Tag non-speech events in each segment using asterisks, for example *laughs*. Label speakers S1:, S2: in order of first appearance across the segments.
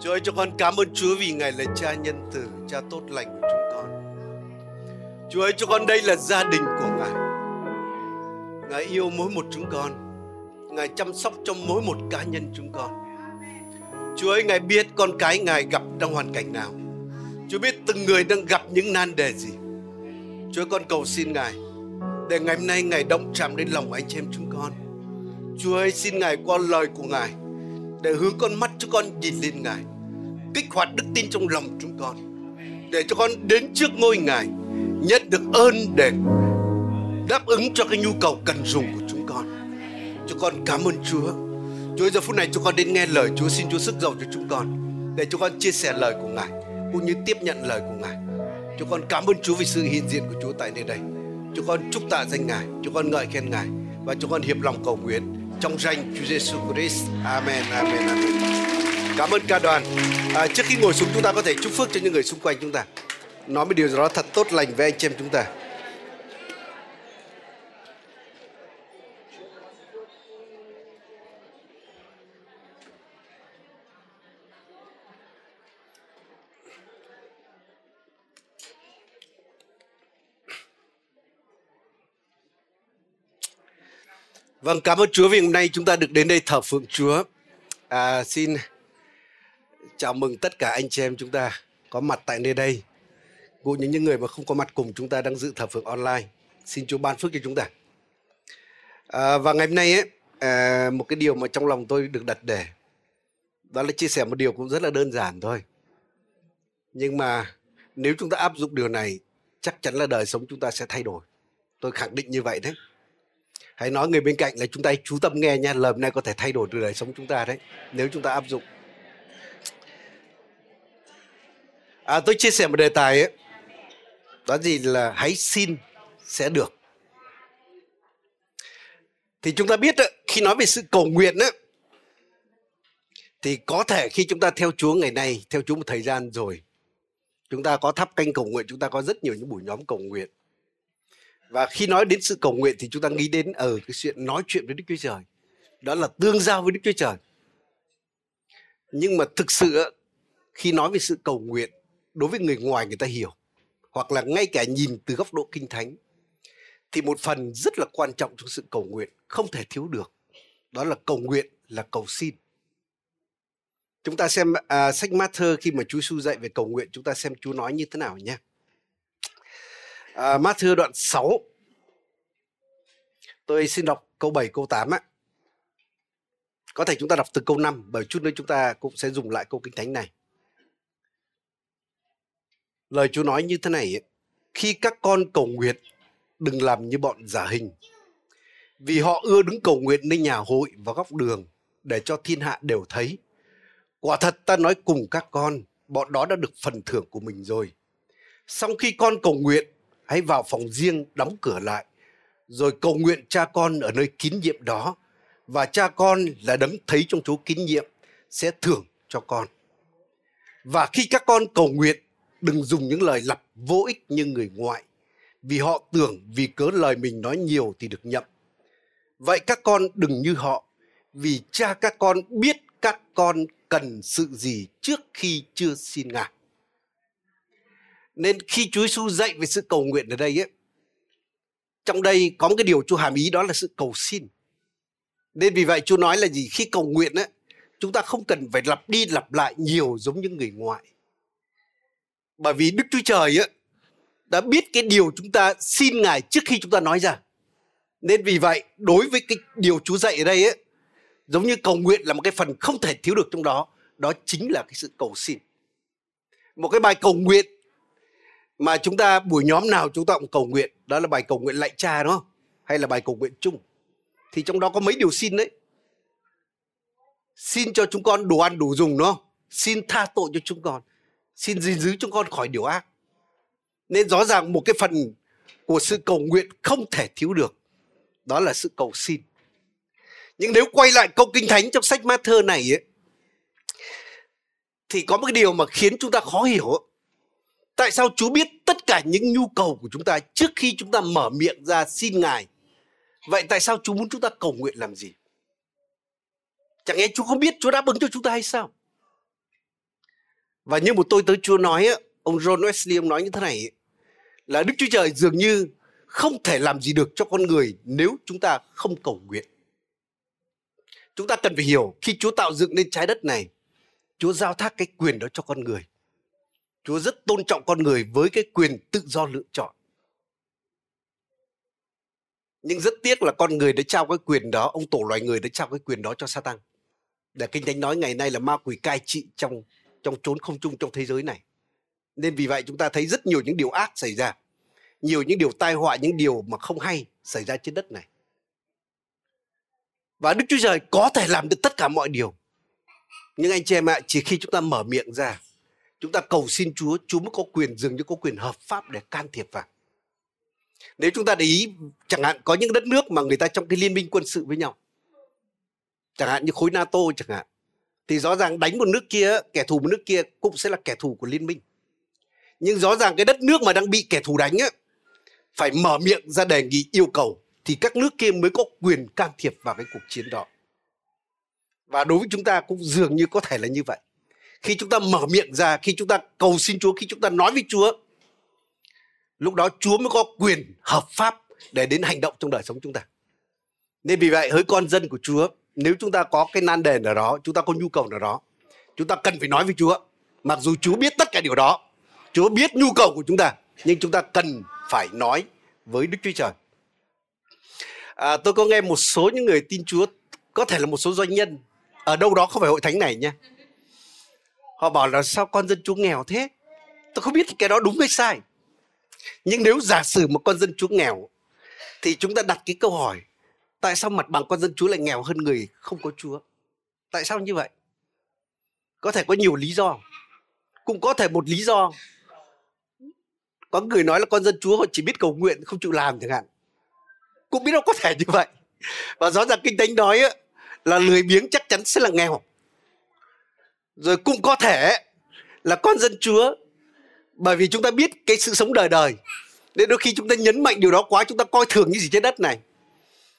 S1: Chúa ơi cho con cảm ơn Chúa vì Ngài là cha nhân từ, cha tốt lành của chúng con. Chúa ơi cho con đây là gia đình của Ngài. Ngài yêu mỗi một chúng con. Ngài chăm sóc cho mỗi một cá nhân chúng con. Chúa ơi Ngài biết con cái Ngài gặp trong hoàn cảnh nào. Chúa biết từng người đang gặp những nan đề gì. Chúa con cầu xin Ngài để ngày hôm nay Ngài động chạm đến lòng anh chị em chúng con. Chúa ơi xin Ngài qua lời của Ngài để hướng con mắt cho con nhìn lên Ngài. Kích hoạt đức tin trong lòng chúng con. Để cho con đến trước ngôi Ngài nhận được ơn để đáp ứng cho cái nhu cầu cần dùng của chúng con. Cho con cảm ơn Chúa. Chúa giờ phút này chúng con đến nghe lời Chúa xin Chúa sức giàu cho chúng con để cho con chia sẻ lời của Ngài cũng như tiếp nhận lời của Ngài. Chúng con cảm ơn Chúa vì sự hiện diện của Chúa tại nơi đây. Chúng con chúc tạ danh Ngài, chúng con ngợi khen Ngài và chúng con hiệp lòng cầu nguyện trong danh Chúa Giêsu Christ. Amen, amen, amen. Cảm ơn ca đoàn. À, trước khi ngồi xuống chúng ta có thể chúc phước cho những người xung quanh chúng ta. Nói một điều gì đó thật tốt lành với anh chị em chúng ta. Vâng, cảm ơn Chúa vì hôm nay chúng ta được đến đây thờ phượng Chúa. À, xin chào mừng tất cả anh chị em chúng ta có mặt tại nơi đây. Cũng như những người mà không có mặt cùng chúng ta đang dự thờ phượng online. Xin Chúa ban phước cho chúng ta. À, và ngày hôm nay ấy, à, một cái điều mà trong lòng tôi được đặt để đó là chia sẻ một điều cũng rất là đơn giản thôi. Nhưng mà nếu chúng ta áp dụng điều này chắc chắn là đời sống chúng ta sẽ thay đổi. Tôi khẳng định như vậy đấy hãy nói người bên cạnh là chúng ta chú tâm nghe nha lời này có thể thay đổi đời sống chúng ta đấy nếu chúng ta áp dụng. À, tôi chia sẻ một đề tài ấy. Đó gì là hãy xin sẽ được. Thì chúng ta biết đó, khi nói về sự cầu nguyện đó, thì có thể khi chúng ta theo Chúa ngày nay theo Chúa một thời gian rồi chúng ta có thắp canh cầu nguyện chúng ta có rất nhiều những buổi nhóm cầu nguyện và khi nói đến sự cầu nguyện thì chúng ta nghĩ đến ở cái chuyện nói chuyện với Đức Chúa Trời. Đó là tương giao với Đức Chúa Trời. Nhưng mà thực sự khi nói về sự cầu nguyện đối với người ngoài người ta hiểu hoặc là ngay cả nhìn từ góc độ kinh thánh thì một phần rất là quan trọng trong sự cầu nguyện không thể thiếu được đó là cầu nguyện là cầu xin chúng ta xem à, sách Matthew khi mà Chúa Giêsu dạy về cầu nguyện chúng ta xem Chúa nói như thế nào nhé à, Matthew đoạn 6 tôi xin đọc câu 7 câu 8 á có thể chúng ta đọc từ câu 5 bởi chút nữa chúng ta cũng sẽ dùng lại câu kinh thánh này. Lời Chúa nói như thế này khi các con cầu nguyện đừng làm như bọn giả hình. Vì họ ưa đứng cầu nguyện nơi nhà hội và góc đường để cho thiên hạ đều thấy. Quả thật ta nói cùng các con bọn đó đã được phần thưởng của mình rồi. Xong khi con cầu nguyện hãy vào phòng riêng đóng cửa lại, rồi cầu nguyện cha con ở nơi kín nhiệm đó. Và cha con là đấng thấy trong chúa kín nhiệm, sẽ thưởng cho con. Và khi các con cầu nguyện, đừng dùng những lời lặp vô ích như người ngoại, vì họ tưởng vì cớ lời mình nói nhiều thì được nhậm. Vậy các con đừng như họ, vì cha các con biết các con cần sự gì trước khi chưa xin ngài nên khi Chúa Giêsu dạy về sự cầu nguyện ở đây ấy, trong đây có một cái điều Chúa hàm ý đó là sự cầu xin. Nên vì vậy Chúa nói là gì? Khi cầu nguyện ấy, chúng ta không cần phải lặp đi lặp lại nhiều giống như người ngoại. Bởi vì Đức Chúa Trời ấy, đã biết cái điều chúng ta xin Ngài trước khi chúng ta nói ra. Nên vì vậy, đối với cái điều Chúa dạy ở đây ấy, giống như cầu nguyện là một cái phần không thể thiếu được trong đó, đó chính là cái sự cầu xin. Một cái bài cầu nguyện mà chúng ta buổi nhóm nào chúng ta cũng cầu nguyện đó là bài cầu nguyện lạy cha đúng không? Hay là bài cầu nguyện chung? Thì trong đó có mấy điều xin đấy. Xin cho chúng con đủ ăn đủ dùng đúng không? Xin tha tội cho chúng con. Xin gìn giữ chúng con khỏi điều ác. Nên rõ ràng một cái phần của sự cầu nguyện không thể thiếu được đó là sự cầu xin. Nhưng nếu quay lại câu kinh thánh trong sách Matthew này ấy, thì có một cái điều mà khiến chúng ta khó hiểu Tại sao Chúa biết tất cả những nhu cầu của chúng ta trước khi chúng ta mở miệng ra xin Ngài? Vậy tại sao Chúa muốn chúng ta cầu nguyện làm gì? Chẳng lẽ Chúa không biết Chúa đáp ứng cho chúng ta hay sao? Và như một tôi tới Chúa nói, ông John Wesley ông nói như thế này, là Đức Chúa Trời dường như không thể làm gì được cho con người nếu chúng ta không cầu nguyện. Chúng ta cần phải hiểu khi Chúa tạo dựng nên trái đất này, Chúa giao thác cái quyền đó cho con người. Chúa rất tôn trọng con người với cái quyền tự do lựa chọn. Nhưng rất tiếc là con người đã trao cái quyền đó, ông tổ loài người đã trao cái quyền đó cho Satan. Để Kinh Thánh nói ngày nay là ma quỷ cai trị trong trong chốn không chung trong thế giới này. Nên vì vậy chúng ta thấy rất nhiều những điều ác xảy ra. Nhiều những điều tai họa, những điều mà không hay xảy ra trên đất này. Và Đức Chúa Trời có thể làm được tất cả mọi điều. Nhưng anh chị em ạ, chỉ khi chúng ta mở miệng ra, chúng ta cầu xin Chúa, Chúa mới có quyền dường như có quyền hợp pháp để can thiệp vào. Nếu chúng ta để ý, chẳng hạn có những đất nước mà người ta trong cái liên minh quân sự với nhau, chẳng hạn như khối NATO chẳng hạn, thì rõ ràng đánh một nước kia, kẻ thù một nước kia cũng sẽ là kẻ thù của liên minh. Nhưng rõ ràng cái đất nước mà đang bị kẻ thù đánh ấy phải mở miệng ra đề nghị yêu cầu thì các nước kia mới có quyền can thiệp vào cái cuộc chiến đó. Và đối với chúng ta cũng dường như có thể là như vậy. Khi chúng ta mở miệng ra, khi chúng ta cầu xin Chúa, khi chúng ta nói với Chúa, lúc đó Chúa mới có quyền hợp pháp để đến hành động trong đời sống chúng ta. Nên vì vậy hỡi con dân của Chúa, nếu chúng ta có cái nan đề nào đó, chúng ta có nhu cầu nào đó, chúng ta cần phải nói với Chúa. Mặc dù Chúa biết tất cả điều đó, Chúa biết nhu cầu của chúng ta, nhưng chúng ta cần phải nói với Đức Chúa Trời. À, tôi có nghe một số những người tin Chúa, có thể là một số doanh nhân ở đâu đó không phải hội thánh này nha. Họ bảo là sao con dân Chúa nghèo thế? Tôi không biết cái đó đúng hay sai. Nhưng nếu giả sử một con dân Chúa nghèo, thì chúng ta đặt cái câu hỏi, tại sao mặt bằng con dân Chúa lại nghèo hơn người không có Chúa? Tại sao như vậy? Có thể có nhiều lý do. Cũng có thể một lý do có người nói là con dân Chúa họ chỉ biết cầu nguyện, không chịu làm chẳng hạn cũng biết đâu có thể như vậy và rõ ràng kinh thánh nói là lười biếng chắc chắn sẽ là nghèo rồi cũng có thể là con dân Chúa bởi vì chúng ta biết cái sự sống đời đời. Nên đôi khi chúng ta nhấn mạnh điều đó quá chúng ta coi thường những gì trên đất này.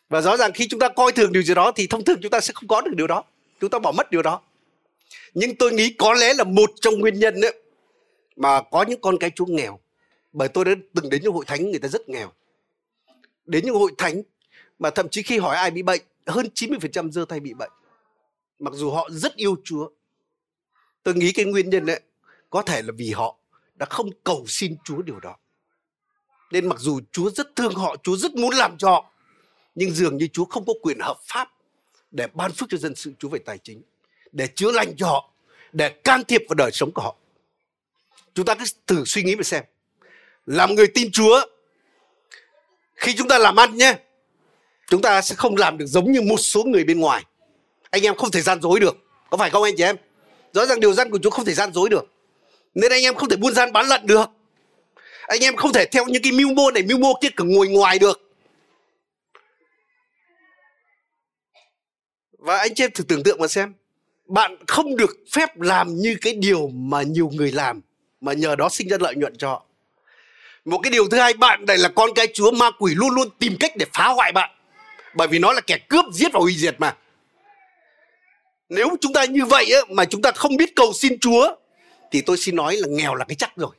S1: Và rõ ràng khi chúng ta coi thường điều gì đó thì thông thường chúng ta sẽ không có được điều đó. Chúng ta bỏ mất điều đó. Nhưng tôi nghĩ có lẽ là một trong nguyên nhân ấy, mà có những con cái chúa nghèo. Bởi tôi đã từng đến những hội thánh người ta rất nghèo. Đến những hội thánh mà thậm chí khi hỏi ai bị bệnh hơn 90% giơ tay bị bệnh. Mặc dù họ rất yêu Chúa tôi nghĩ cái nguyên nhân ấy, có thể là vì họ đã không cầu xin Chúa điều đó. Nên mặc dù Chúa rất thương họ, Chúa rất muốn làm cho họ, nhưng dường như Chúa không có quyền hợp pháp để ban phước cho dân sự, Chúa về tài chính, để chữa lành cho họ, để can thiệp vào đời sống của họ. Chúng ta cứ thử suy nghĩ mà xem. Làm người tin Chúa, khi chúng ta làm ăn nhé, chúng ta sẽ không làm được giống như một số người bên ngoài. Anh em không thể gian dối được, có phải không anh chị em? Rõ ràng điều răn của Chúa không thể gian dối được. Nên anh em không thể buôn gian bán lận được. Anh em không thể theo những cái mưu mô này, mưu mô kia cứ ngồi ngoài được. Và anh chị em thử tưởng tượng mà xem. Bạn không được phép làm như cái điều mà nhiều người làm, mà nhờ đó sinh ra lợi nhuận cho họ. Một cái điều thứ hai, bạn này là con cái chúa ma quỷ luôn luôn tìm cách để phá hoại bạn. Bởi vì nó là kẻ cướp giết và hủy diệt mà nếu chúng ta như vậy á, mà chúng ta không biết cầu xin chúa thì tôi xin nói là nghèo là cái chắc rồi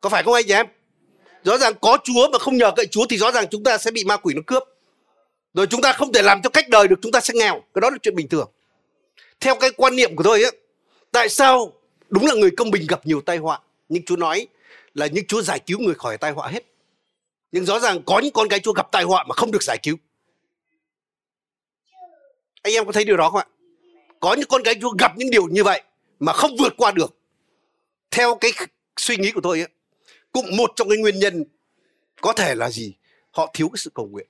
S1: có phải không anh chị em rõ ràng có chúa mà không nhờ cậy chúa thì rõ ràng chúng ta sẽ bị ma quỷ nó cướp rồi chúng ta không thể làm cho cách đời được chúng ta sẽ nghèo cái đó là chuyện bình thường theo cái quan niệm của tôi á tại sao đúng là người công bình gặp nhiều tai họa nhưng chúa nói là những Chúa giải cứu người khỏi tai họa hết. Nhưng rõ ràng có những con cái Chúa gặp tai họa mà không được giải cứu. Anh em có thấy điều đó không ạ? Có những con cái Chúa gặp những điều như vậy mà không vượt qua được. Theo cái suy nghĩ của tôi ấy, cũng một trong cái nguyên nhân có thể là gì? Họ thiếu cái sự cầu nguyện.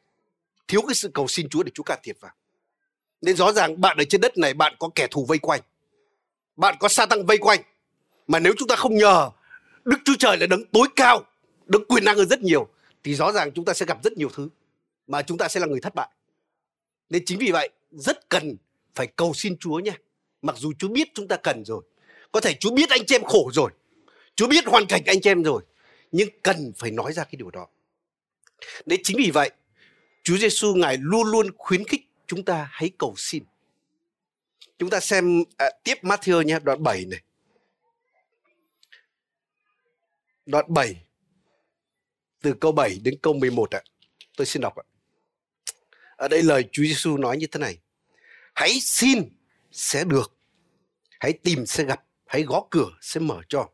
S1: Thiếu cái sự cầu xin Chúa để Chúa can thiệp vào. Nên rõ ràng bạn ở trên đất này bạn có kẻ thù vây quanh. Bạn có sa tăng vây quanh. Mà nếu chúng ta không nhờ Đức Chúa Trời là đấng tối cao, đấng quyền năng hơn rất nhiều thì rõ ràng chúng ta sẽ gặp rất nhiều thứ mà chúng ta sẽ là người thất bại. Nên chính vì vậy rất cần phải cầu xin Chúa nha. Mặc dù Chúa biết chúng ta cần rồi. Có thể Chúa biết anh chị em khổ rồi. Chúa biết hoàn cảnh anh chị em rồi. Nhưng cần phải nói ra cái điều đó. đấy chính vì vậy Chúa Giêsu ngài luôn luôn khuyến khích chúng ta hãy cầu xin. Chúng ta xem à, tiếp Matthew nha, đoạn 7 này. đoạn 7 từ câu 7 đến câu 11 ạ. Tôi xin đọc ạ. Ở đây lời Chúa Giêsu nói như thế này. Hãy xin sẽ được. Hãy tìm sẽ gặp. Hãy gõ cửa sẽ mở cho.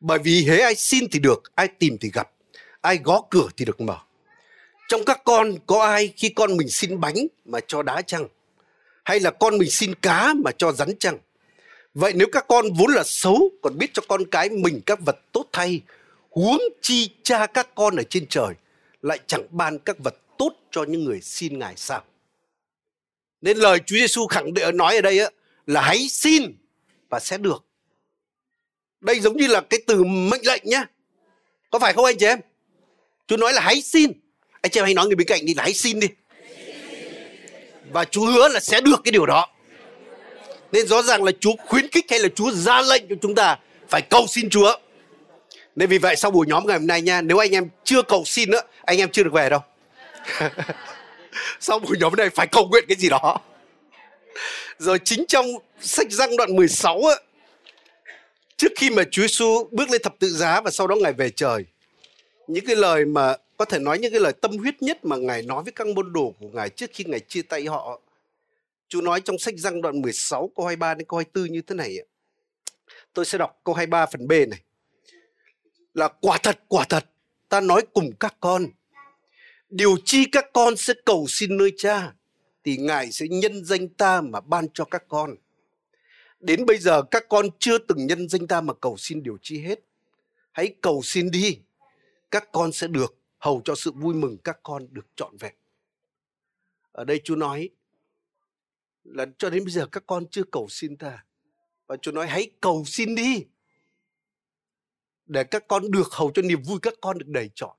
S1: Bởi vì hễ ai xin thì được, ai tìm thì gặp, ai gõ cửa thì được mở. Trong các con có ai khi con mình xin bánh mà cho đá chăng? Hay là con mình xin cá mà cho rắn chăng? Vậy nếu các con vốn là xấu còn biết cho con cái mình các vật tốt thay, huống chi cha các con ở trên trời lại chẳng ban các vật tốt cho những người xin Ngài sao? Nên lời Chúa Giêsu khẳng định nói ở đây á, là hãy xin và sẽ được. Đây giống như là cái từ mệnh lệnh nhá. Có phải không anh chị em? Chúa nói là hãy xin. Anh chị em hãy nói người bên cạnh đi là hãy xin đi. Và Chúa hứa là sẽ được cái điều đó. Nên rõ ràng là Chúa khuyến khích hay là Chúa ra lệnh cho chúng ta phải cầu xin Chúa. Nên vì vậy sau buổi nhóm ngày hôm nay nha, nếu anh em chưa cầu xin nữa, anh em chưa được về đâu. *laughs* *laughs* sau buổi nhóm này phải cầu nguyện cái gì đó. Rồi chính trong sách răng đoạn 16 á, trước khi mà Chúa Giêsu bước lên thập tự giá và sau đó ngài về trời, những cái lời mà có thể nói những cái lời tâm huyết nhất mà ngài nói với các môn đồ của ngài trước khi ngài chia tay họ. Chúa nói trong sách răng đoạn 16 câu 23 đến câu 24 như thế này. Tôi sẽ đọc câu 23 phần B này. Là quả thật, quả thật, ta nói cùng các con. Điều chi các con sẽ cầu xin nơi cha, thì Ngài sẽ nhân danh ta mà ban cho các con. Đến bây giờ các con chưa từng nhân danh ta mà cầu xin điều chi hết. Hãy cầu xin đi, các con sẽ được hầu cho sự vui mừng các con được trọn vẹn. Ở đây Chúa nói là cho đến bây giờ các con chưa cầu xin ta. Và Chúa nói hãy cầu xin đi. Để các con được hầu cho niềm vui các con được đầy trọn.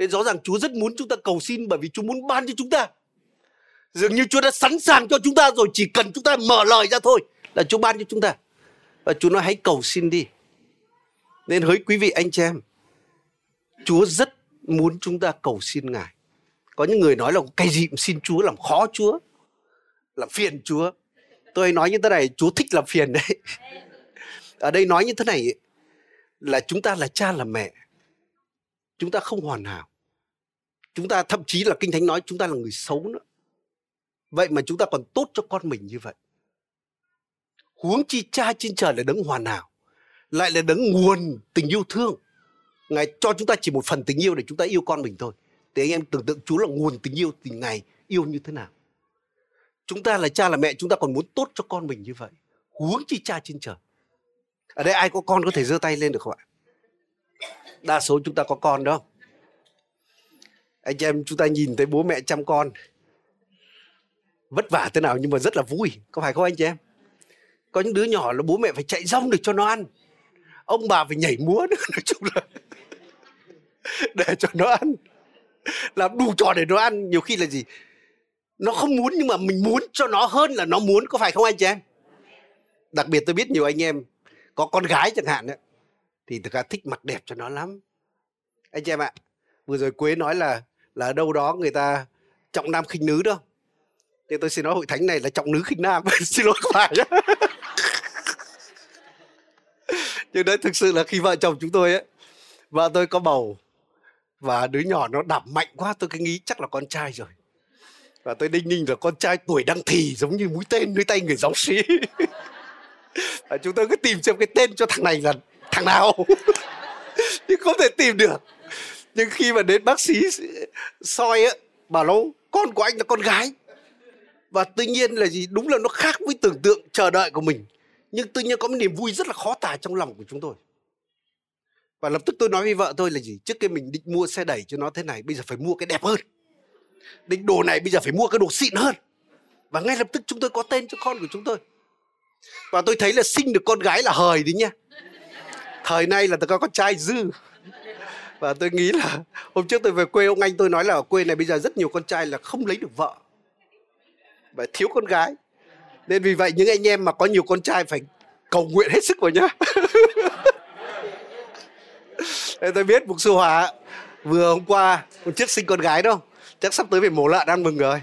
S1: Nên rõ ràng Chúa rất muốn chúng ta cầu xin bởi vì Chúa muốn ban cho chúng ta. Dường như Chúa đã sẵn sàng cho chúng ta rồi chỉ cần chúng ta mở lời ra thôi là Chúa ban cho chúng ta. Và Chúa nói hãy cầu xin đi. Nên hỡi quý vị anh chị em, Chúa rất muốn chúng ta cầu xin Ngài. Có những người nói là cái gì cũng xin Chúa làm khó Chúa, làm phiền Chúa. Tôi hay nói như thế này, Chúa thích làm phiền đấy. Ở đây nói như thế này là chúng ta là cha là mẹ. Chúng ta không hoàn hảo. Chúng ta, thậm chí là Kinh Thánh nói chúng ta là người xấu nữa. Vậy mà chúng ta còn tốt cho con mình như vậy. Huống chi cha trên trời là đấng hoàn hảo. Lại là đấng nguồn tình yêu thương Ngài cho chúng ta chỉ một phần tình yêu để chúng ta yêu con mình thôi. Thì anh em tưởng tượng Chúa là nguồn tình yêu thì Ngài yêu như thế nào. Chúng ta là cha là mẹ, chúng ta còn muốn tốt cho con mình như vậy. Huống chi cha trên trời. Ở đây ai có con có thể giơ tay lên được không ạ? Đa số chúng ta có con đó. Anh em chúng ta nhìn thấy bố mẹ chăm con vất vả thế nào nhưng mà rất là vui có phải không anh chị em? Có những đứa nhỏ là bố mẹ phải chạy rong để cho nó ăn ông bà phải nhảy múa nữa *laughs* nói chung là *laughs* để cho nó ăn làm đủ trò để nó ăn nhiều khi là gì nó không muốn nhưng mà mình muốn cho nó hơn là nó muốn có phải không anh chị em? Đặc biệt tôi biết nhiều anh em có con gái chẳng hạn ấy, thì thực ra thích mặc đẹp cho nó lắm. Anh chị em ạ vừa rồi quế nói là là ở đâu đó người ta trọng nam khinh nữ đâu thì tôi xin nói hội thánh này là trọng nữ khinh nam. *laughs* Xin lỗi các bạn nhé nhưng đấy, thực sự là khi vợ chồng chúng tôi ấy, vợ tôi có bầu và đứa nhỏ nó đạp mạnh quá, tôi cứ nghĩ chắc là con trai rồi. Và tôi đinh ninh là con trai tuổi đang thì giống như mũi tên nơi tay người giáo sĩ. *laughs* Và chúng tôi cứ tìm xem cái tên cho thằng này là thằng nào. *laughs* Nhưng không thể tìm được nhưng khi mà đến bác sĩ soi á bảo nó con của anh là con gái. Và tuy nhiên là gì? Đúng là nó khác với tưởng tượng chờ đợi của mình. Nhưng tự nhiên có một niềm vui rất là khó tả trong lòng của chúng tôi. Và lập tức tôi nói với vợ tôi là gì? Trước kia mình định mua xe đẩy cho nó thế này bây giờ phải mua cái đẹp hơn. Định đồ này bây giờ phải mua cái đồ xịn hơn. Và ngay lập tức chúng tôi có tên cho con của chúng tôi. Và tôi thấy là sinh được con gái là hời đấy nhá, thời nay là tôi có con trai dư và tôi nghĩ là hôm trước tôi về quê, ông anh tôi nói là ở quê này bây giờ rất nhiều con trai là không lấy được vợ. Và thiếu con gái. Nên vì vậy những anh em mà có nhiều con trai phải cầu nguyện hết sức vào nhá. *laughs* Nên tôi biết Mục Sư Hòa vừa hôm qua hôm trước sinh con gái đâu chắc sắp tới phải mổ lợn ăn mừng rồi.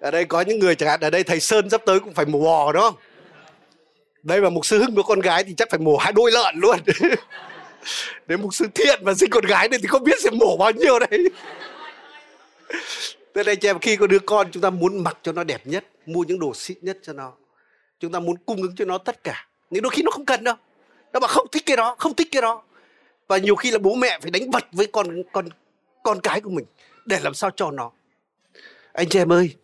S1: Ở đây có những người chẳng hạn, ở đây thầy Sơn sắp tới cũng phải mổ bò đó đây mà Mục Sư Hưng có con gái thì chắc phải mổ hai đôi lợn luôn. *laughs* nếu mục sư thiện mà sinh con gái này thì không biết sẽ mổ bao nhiêu đấy. Thế nên chị em khi có đứa con chúng ta muốn mặc cho nó đẹp nhất Mua những đồ xịn nhất cho nó. Chúng ta muốn cung ứng cho nó tất cả. Nhưng đôi khi nó không cần đâu. Nó bảo không thích cái đó, không thích cái đó. Và nhiều khi là bố mẹ phải đánh vật với con con con cái của mình Để làm sao cho nó. Anh chị em ơi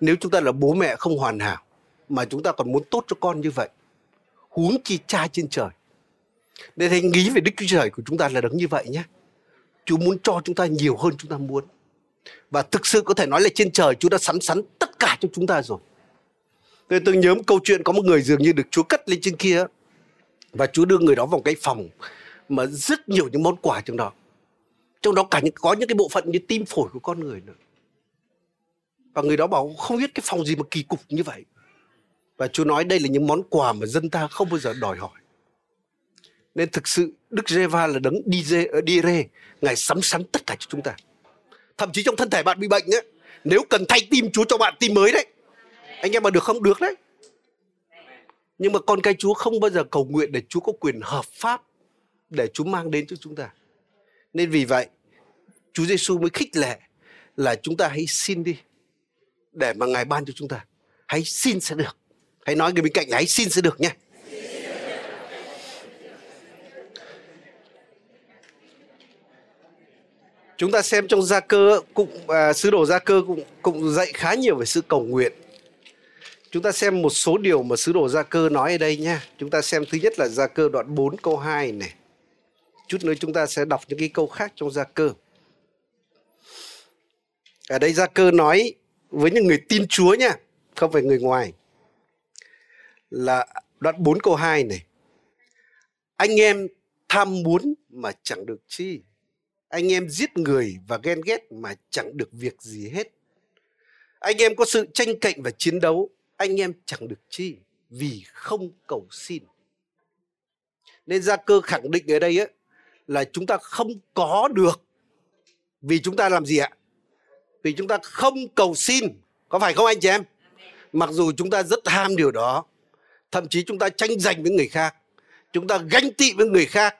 S1: Nếu chúng ta là bố mẹ không hoàn hảo Mà chúng ta còn muốn tốt cho con như vậy Huống chi cha trên trời nên hãy nghĩ về Đức Chúa Trời của chúng ta là đấng như vậy nhé Chúa muốn cho chúng ta nhiều hơn chúng ta muốn và thực sự có thể nói là trên trời Chúa đã sẵn sắn tất cả cho chúng ta rồi. Nên tôi nhớ một câu chuyện có một người dường như được Chúa cất lên trên kia và Chúa đưa người đó vào cái phòng mà rất nhiều những món quà trong đó. Trong đó cả những, có những cái bộ phận như tim phổi của con người nữa. Và người đó bảo không biết cái phòng gì mà kỳ cục như vậy. Và Chúa nói đây là những món quà mà dân ta không bao giờ đòi hỏi. Nên thực sự Đức Giê-va là đấng đi dê ở đi rê, Ngài sắm sắn tất cả cho chúng ta. Thậm chí trong thân thể bạn bị bệnh ấy, nếu cần thay tim Chúa cho bạn tim mới đấy anh em mà được không? Được đấy. Nhưng mà con cái Chúa không bao giờ cầu nguyện để Chúa có quyền hợp pháp để Chúa mang đến cho chúng ta. Nên vì vậy Chúa Giêsu mới khích lệ là chúng ta hãy xin đi để mà Ngài ban cho chúng ta. Hãy xin sẽ được. Hãy nói người bên cạnh là hãy xin sẽ được nhé chúng ta xem trong gia cơ cũng à, sứ đồ gia cơ cũng cũng dạy khá nhiều về sự cầu nguyện. Chúng ta xem một số điều mà sứ đồ gia cơ nói ở đây nha chúng ta xem thứ nhất là gia cơ đoạn 4 câu 2 này. Chút nữa chúng ta sẽ đọc những cái câu khác trong gia cơ. Ở đây gia cơ nói với những người tin Chúa nha không phải người ngoài. Là đoạn 4 câu 2 này. Anh em tham muốn mà chẳng được chi anh em giết người và ghen ghét mà chẳng được việc gì hết. Anh em có sự tranh cạnh và chiến đấu anh em chẳng được chi vì không cầu xin. Nên gia cơ khẳng định ở đây ấy, là chúng ta không có được. Vì chúng ta làm gì ạ? Vì chúng ta không cầu xin. Có phải không anh chị em? Mặc dù chúng ta rất ham điều đó thậm chí chúng ta tranh giành với người khác chúng ta ganh tị với người khác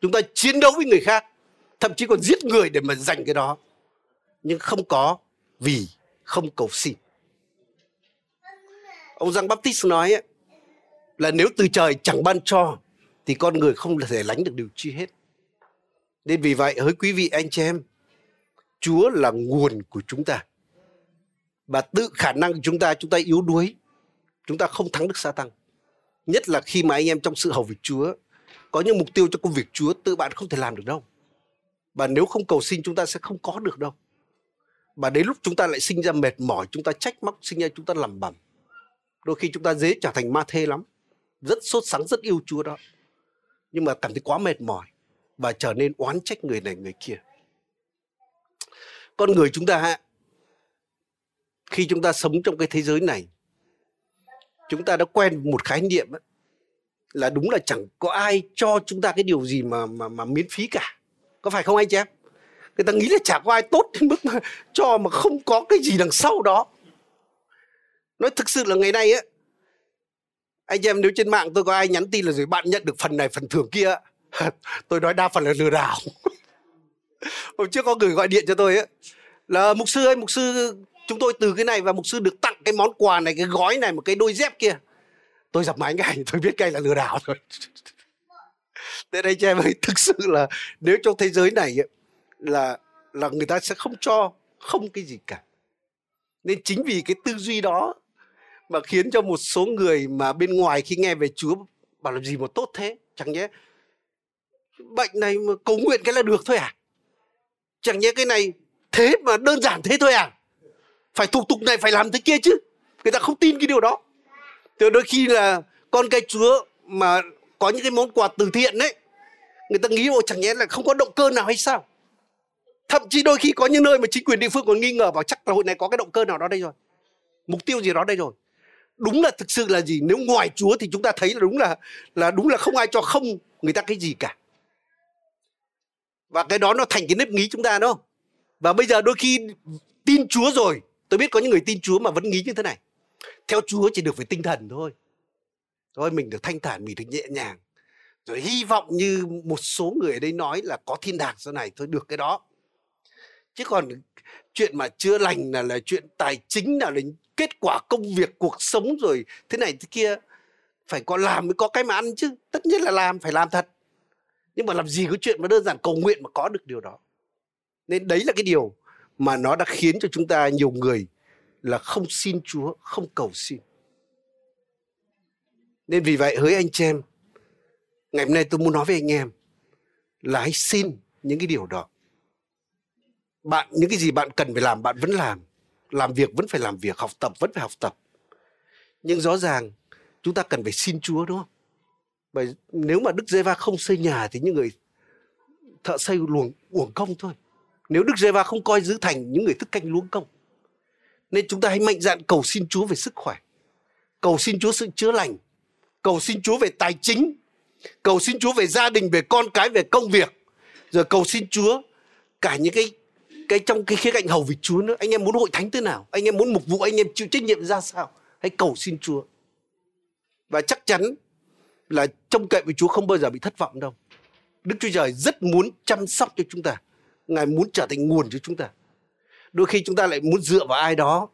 S1: chúng ta chiến đấu với người khác thậm chí còn giết người để mà giành cái đó. Nhưng không có vì không cầu xin. Ông Giang Baptist nói ấy, là nếu từ trời chẳng ban cho thì con người không thể lánh được điều chi hết. Nên vì vậy hỡi quý vị anh chị em Chúa là nguồn của chúng ta. Và tự khả năng của chúng ta chúng ta yếu đuối chúng ta không thắng được sa tăng nhất là khi mà anh em trong sự hầu việc Chúa có những mục tiêu cho công việc Chúa tự bạn không thể làm được đâu và nếu không cầu xin, chúng ta sẽ không có được đâu. Và đến lúc chúng ta lại sinh ra mệt mỏi, chúng ta trách móc sinh ra, chúng ta lẩm bầm đôi khi chúng ta dễ trở thành ma thê lắm. Rất sốt sắng, rất yêu chúa đó. Nhưng mà cảm thấy quá mệt mỏi và trở nên oán trách người này, người kia. Con người chúng ta khi chúng ta sống trong cái thế giới này, chúng ta đã quen một khái niệm là đúng là chẳng có ai cho chúng ta cái điều gì mà mà mà miễn phí cả có phải không anh chị em? Người ta nghĩ là chả có ai tốt đến mức mà cho mà không có cái gì đằng sau đó. Nói thực sự là ngày nay á, anh em nếu trên mạng tôi có ai nhắn tin là rồi bạn nhận được phần này, phần thưởng kia *laughs* tôi nói đa phần là lừa đảo. *laughs* Hôm trước có người gọi điện cho tôi á, là mục sư ơi, mục sư, chúng tôi từ cái này và mục sư được tặng cái món quà này, cái gói này, một cái đôi dép kia. Tôi dập máy ngay, *laughs* tôi biết ngay là lừa đảo rồi thế đây cho em ơi, *laughs* thực sự là nếu trong thế giới này là là người ta sẽ không cho, không cái gì cả. Nên chính vì cái tư duy đó mà khiến cho một số người mà bên ngoài khi nghe về Chúa bảo làm gì mà tốt thế, chẳng nhé bệnh này mà cầu nguyện cái là được thôi à? Chẳng nhẽ cái này thế mà đơn giản thế thôi à? Phải thủ tục này, phải làm thế kia chứ. Người ta không tin cái điều đó. Từ đôi khi là con cái chúa mà có những cái món quà từ thiện đấy người ta nghĩ ồ chẳng nhẽ là không có động cơ nào hay sao? Thậm chí đôi khi có những nơi mà chính quyền địa phương còn nghi ngờ vào, chắc là hội này có cái động cơ nào đó đây rồi. Mục tiêu gì đó đây rồi. Đúng là thực sự là gì? Nếu ngoài chúa thì chúng ta thấy là đúng là là đúng là không ai cho không người ta cái gì cả. Và cái đó nó thành cái nếp nghĩ chúng ta đó và bây giờ đôi khi tin chúa rồi. Tôi biết có những người tin chúa mà vẫn nghĩ như thế này. Theo chúa chỉ được về tinh thần thôi thôi mình được thanh thản mình được nhẹ nhàng. Rồi hy vọng như một số người ở đây nói là có thiên đàng sau này thôi được cái đó. Chứ còn chuyện mà chữa lành là là chuyện tài chính là là kết quả công việc cuộc sống rồi thế này thế kia phải có làm mới có cái mà ăn chứ. Tất nhiên là làm phải làm thật. Nhưng mà làm gì có chuyện mà đơn giản cầu nguyện mà có được điều đó. Nên đấy là cái điều mà nó đã khiến cho chúng ta nhiều người là không xin Chúa, không cầu xin. Nên vì vậy hỡi anh chị em, ngày hôm nay tôi muốn nói với anh em là hãy xin những cái điều đó. Bạn những cái gì bạn cần phải làm bạn vẫn làm, làm việc vẫn phải làm việc, học tập vẫn phải học tập. Nhưng rõ ràng chúng ta cần phải xin Chúa đúng không? Bởi nếu mà Đức Giê-va không xây nhà thì những người thợ xây luồng uổng công thôi. Nếu Đức Giê-va không coi giữ thành những người thức canh luống công. Nên chúng ta hãy mạnh dạn cầu xin Chúa về sức khỏe. Cầu xin Chúa sự chữa lành. Cầu xin Chúa về tài chính. Cầu xin Chúa về gia đình, về con cái, về công việc. Rồi cầu xin Chúa cả những cái cái trong cái khía cạnh hầu việc Chúa nữa. Anh em muốn hội thánh thế nào? Anh em muốn mục vụ anh em chịu trách nhiệm ra sao? Hãy cầu xin Chúa. Và chắc chắn là trông cậy với Chúa không bao giờ bị thất vọng đâu. Đức Chúa Trời rất muốn chăm sóc cho chúng ta. Ngài muốn trở thành nguồn cho chúng ta. Đôi khi chúng ta lại muốn dựa vào ai đó,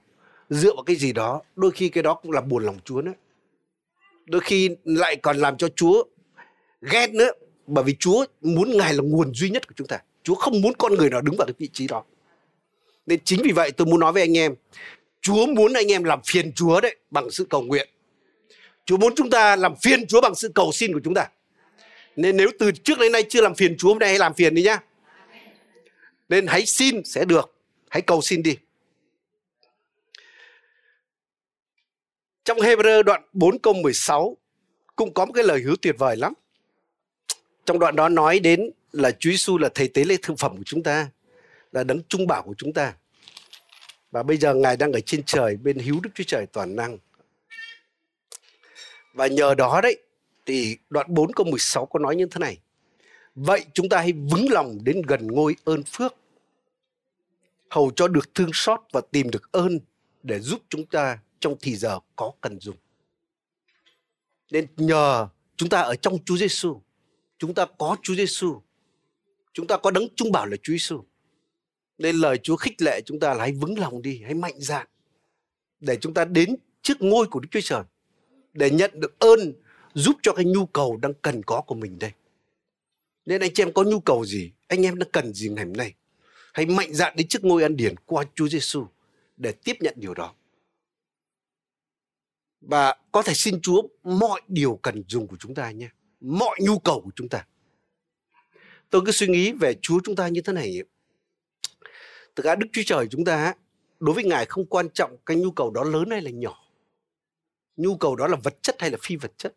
S1: dựa vào cái gì đó, đôi khi cái đó cũng là buồn lòng Chúa nữa. Đôi khi lại còn làm cho Chúa ghét nữa, bởi vì Chúa muốn Ngài là nguồn duy nhất của chúng ta. Chúa không muốn con người nào đứng vào cái vị trí đó. Nên chính vì vậy tôi muốn nói với anh em, Chúa muốn anh em làm phiền Chúa đấy bằng sự cầu nguyện. Chúa muốn chúng ta làm phiền Chúa bằng sự cầu xin của chúng ta. Nên nếu từ trước đến nay chưa làm phiền Chúa hôm nay hãy làm phiền đi nhá. Nên hãy xin sẽ được. Hãy cầu xin đi. Trong Hebrew đoạn 4 câu 16 cũng có một cái lời hứa tuyệt vời lắm. Trong đoạn đó nói đến là Chúa Giêsu là thầy tế lễ thực phẩm của chúng ta, là đấng trung bảo của chúng ta. Và bây giờ Ngài đang ở trên trời bên hữu Đức Chúa Trời toàn năng. Và nhờ đó đấy thì đoạn 4 câu 16 có nói như thế này. Vậy chúng ta hãy vững lòng đến gần ngôi ơn phước hầu cho được thương xót và tìm được ơn để giúp chúng ta trong thì giờ có cần dùng. Nên nhờ chúng ta ở trong Chúa Giêsu, chúng ta có Chúa Giêsu, chúng ta có đấng trung bảo là Chúa Giêsu. Nên lời Chúa khích lệ chúng ta là hãy vững lòng đi, hãy mạnh dạn để chúng ta đến trước ngôi của Đức Chúa Trời để nhận được ơn giúp cho cái nhu cầu đang cần có của mình đây. Nên anh chị em có nhu cầu gì, anh em đang cần gì ngày hôm nay? Hãy mạnh dạn đến trước ngôi ăn điển qua Chúa Giêsu để tiếp nhận điều đó. Và có thể xin Chúa mọi điều cần dùng của chúng ta nhé. Mọi nhu cầu của chúng ta. Tôi cứ suy nghĩ về Chúa chúng ta như thế này. Thực ra Đức Chúa Trời chúng ta đối với Ngài không quan trọng cái nhu cầu đó lớn hay là nhỏ. Nhu cầu đó là vật chất hay là phi vật chất.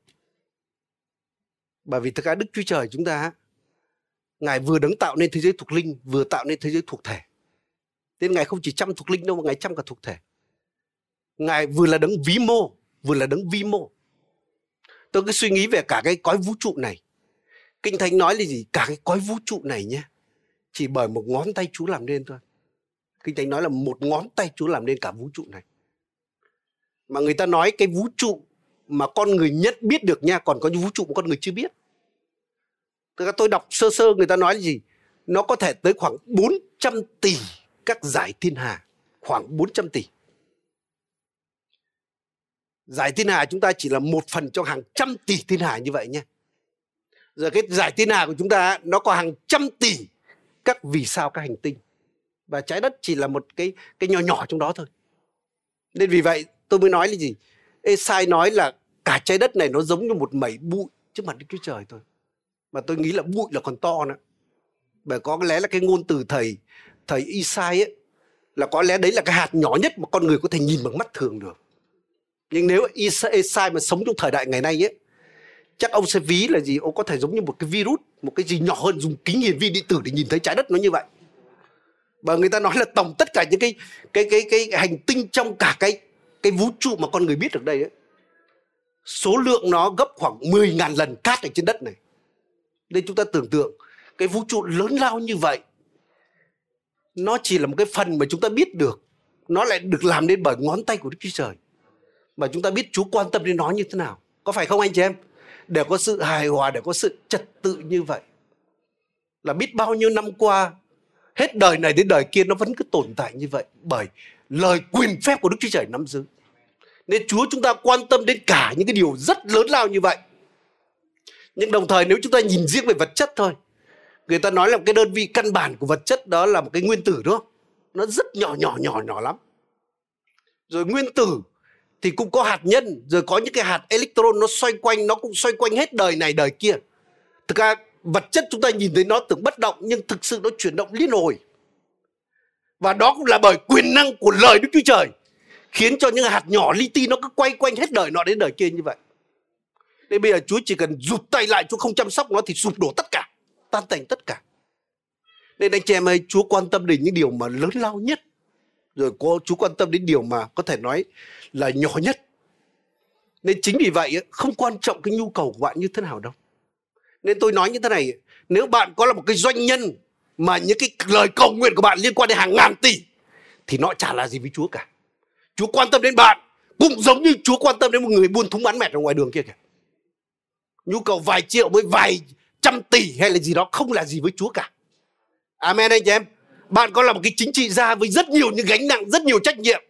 S1: Bởi vì thực ra Đức Chúa Trời chúng ta Ngài vừa đấng tạo nên thế giới thuộc linh, vừa tạo nên thế giới thuộc thể. Nên Ngài không chỉ chăm thuộc linh đâu mà Ngài chăm cả thuộc thể. Ngài vừa là đấng ví mô, vừa là đấng vi mô. Tôi cứ suy nghĩ về cả cái cõi vũ trụ này. Kinh Thánh nói là gì? Cả cái cõi vũ trụ này nhé. Chỉ bởi một ngón tay Chúa làm nên thôi. Kinh Thánh nói là một ngón tay Chúa làm nên cả vũ trụ này. Mà người ta nói cái vũ trụ mà con người nhất biết được nha, còn có những vũ trụ mà con người chưa biết. Tức là tôi đọc sơ sơ người ta nói là gì? Nó có thể tới khoảng 400 tỷ các giải thiên hà. Khoảng 400 tỷ. Giải thiên hà chúng ta chỉ là một phần trong hàng trăm tỷ thiên hà như vậy nhé. Giờ cái giải thiên hà của chúng ta, nó có hàng trăm tỷ các vì sao, các hành tinh. Và trái đất chỉ là một cái cái nhỏ nhỏ trong đó thôi. Nên vì vậy tôi mới nói là gì? sai nói là cả trái đất này nó giống như một mẩy bụi trước mặt Đức Chúa Trời thôi mà tôi nghĩ là bụi là còn to nữa bởi có lẽ là cái ngôn từ thầy thầy Isai ấy, là có lẽ đấy là cái hạt nhỏ nhất mà con người có thể nhìn bằng mắt thường được nhưng nếu Esai mà sống trong thời đại ngày nay ấy chắc ông sẽ ví là gì? Ông có thể giống như một cái virus một cái gì nhỏ hơn dùng kính hiển vi điện tử để nhìn thấy trái đất nó như vậy. Và người ta nói là tổng tất cả những cái cái cái cái hành tinh trong cả cái cái vũ trụ mà con người biết được đây ấy, số lượng nó gấp khoảng 10.000 lần cát ở trên đất này. Nên chúng ta tưởng tượng cái vũ trụ lớn lao như vậy nó chỉ là một cái phần mà chúng ta biết được nó lại được làm nên bởi ngón tay của Đức Chúa Trời mà chúng ta biết Chúa quan tâm đến nó như thế nào có phải không anh chị em để có sự hài hòa để có sự trật tự như vậy là biết bao nhiêu năm qua hết đời này đến đời kia nó vẫn cứ tồn tại như vậy bởi lời quyền phép của Đức Chúa Trời nắm giữ. Nên Chúa chúng ta quan tâm đến cả những cái điều rất lớn lao như vậy. Nhưng đồng thời nếu chúng ta nhìn riêng về vật chất thôi, người ta nói là cái đơn vị căn bản của vật chất đó là một cái nguyên tử đúng không? Nó rất nhỏ nhỏ nhỏ nhỏ lắm. Rồi nguyên tử thì cũng có hạt nhân, rồi có những cái hạt electron nó xoay quanh, nó cũng xoay quanh hết đời này đời kia. Thực ra vật chất chúng ta nhìn thấy nó tưởng bất động nhưng thực sự nó chuyển động liên hồi. Và đó cũng là bởi quyền năng của lời Đức Chúa Trời khiến cho những hạt nhỏ li ti nó cứ quay quanh hết đời nọ đến đời kia như vậy. Nên bây giờ Chúa chỉ cần rụt tay lại Chúa không chăm sóc nó thì sụp đổ tất cả tan tành tất cả. Nên anh chị em ơi Chúa quan tâm đến những điều mà lớn lao nhất rồi cô, chú quan tâm đến điều mà có thể nói là nhỏ nhất nên chính vì vậy, không quan trọng cái nhu cầu của bạn như thế nào đâu nên tôi nói như thế này, nếu bạn có là một cái doanh nhân mà những cái lời cầu nguyện của bạn liên quan đến hàng ngàn tỷ, thì nó chả là gì với Chúa cả. Chúa quan tâm đến bạn, cũng giống như Chúa quan tâm đến một người buôn thúng bán mẹt ở ngoài đường kia kìa. Nhu cầu vài triệu với vài trăm tỷ hay là gì đó không là gì với Chúa cả. Amen anh chị em. Bạn có là một cái chính trị gia với rất nhiều những gánh nặng, rất nhiều trách nhiệm.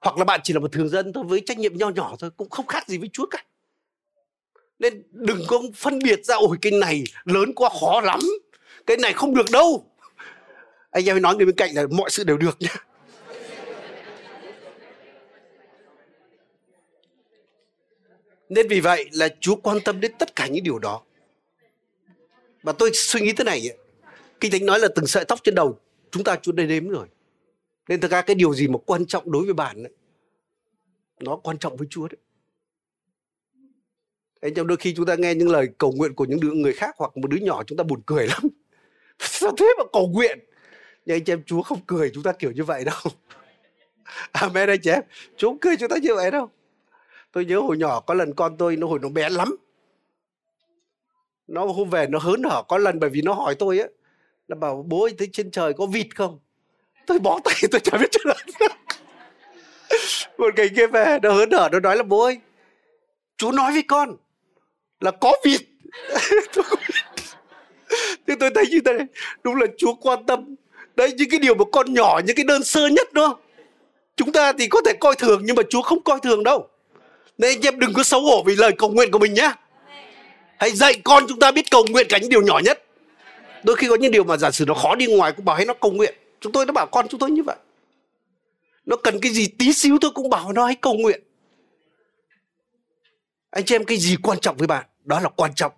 S1: Hoặc là bạn chỉ là một thường dân thôi với trách nhiệm nho nhỏ thôi cũng không khác gì với Chúa cả. Nên đừng có phân biệt ra ôi cái này lớn quá khó lắm. Cái này không được đâu. Anh em nói người bên cạnh là mọi sự đều được nhá. Nên vì vậy là Chúa quan tâm đến tất cả những điều đó. Và tôi suy nghĩ thế này kinh thánh nói là từng sợi tóc trên đầu chúng ta Chúa đây đếm rồi. Nên thực ra cái điều gì mà quan trọng đối với bạn ấy, nó quan trọng với Chúa đấy. Anh trong đôi khi chúng ta nghe những lời cầu nguyện của những đứa người khác hoặc một đứa nhỏ chúng ta buồn cười lắm. *laughs* Sao thế mà cầu nguyện? Nhưng anh chị em chúa không cười chúng ta kiểu như vậy đâu. *laughs* Amen anh chị em. Chúa không cười chúng ta như vậy đâu. Tôi nhớ hồi nhỏ có lần con tôi nó hồi nó bé lắm. Nó hôm về nó hớn hở có lần bởi vì nó hỏi tôi á là bảo bố ơi, thấy trên trời có vịt không? Tôi bó tay, tôi chả biết chuyện *laughs* một ngày kia về, nó hớn hở, nó nói là, bố ơi, chú nói với con là có vịt. *laughs* Nhưng tôi thấy như thế này đúng là chúa quan tâm. Đấy, những cái điều mà con nhỏ, những cái đơn sơ nhất đó chúng ta thì có thể coi thường, nhưng mà chúa không coi thường đâu. Nên anh em đừng có xấu hổ vì lời cầu nguyện của mình nhé hãy dạy con chúng ta biết cầu nguyện cả những điều nhỏ nhất đôi khi có những điều mà giả sử nó khó đi ngoài cũng bảo hay nó cầu nguyện chúng tôi đã bảo con chúng tôi như vậy nó cần cái gì tí xíu tôi cũng bảo nó hãy cầu nguyện anh chị em cái gì quan trọng với bạn đó là quan trọng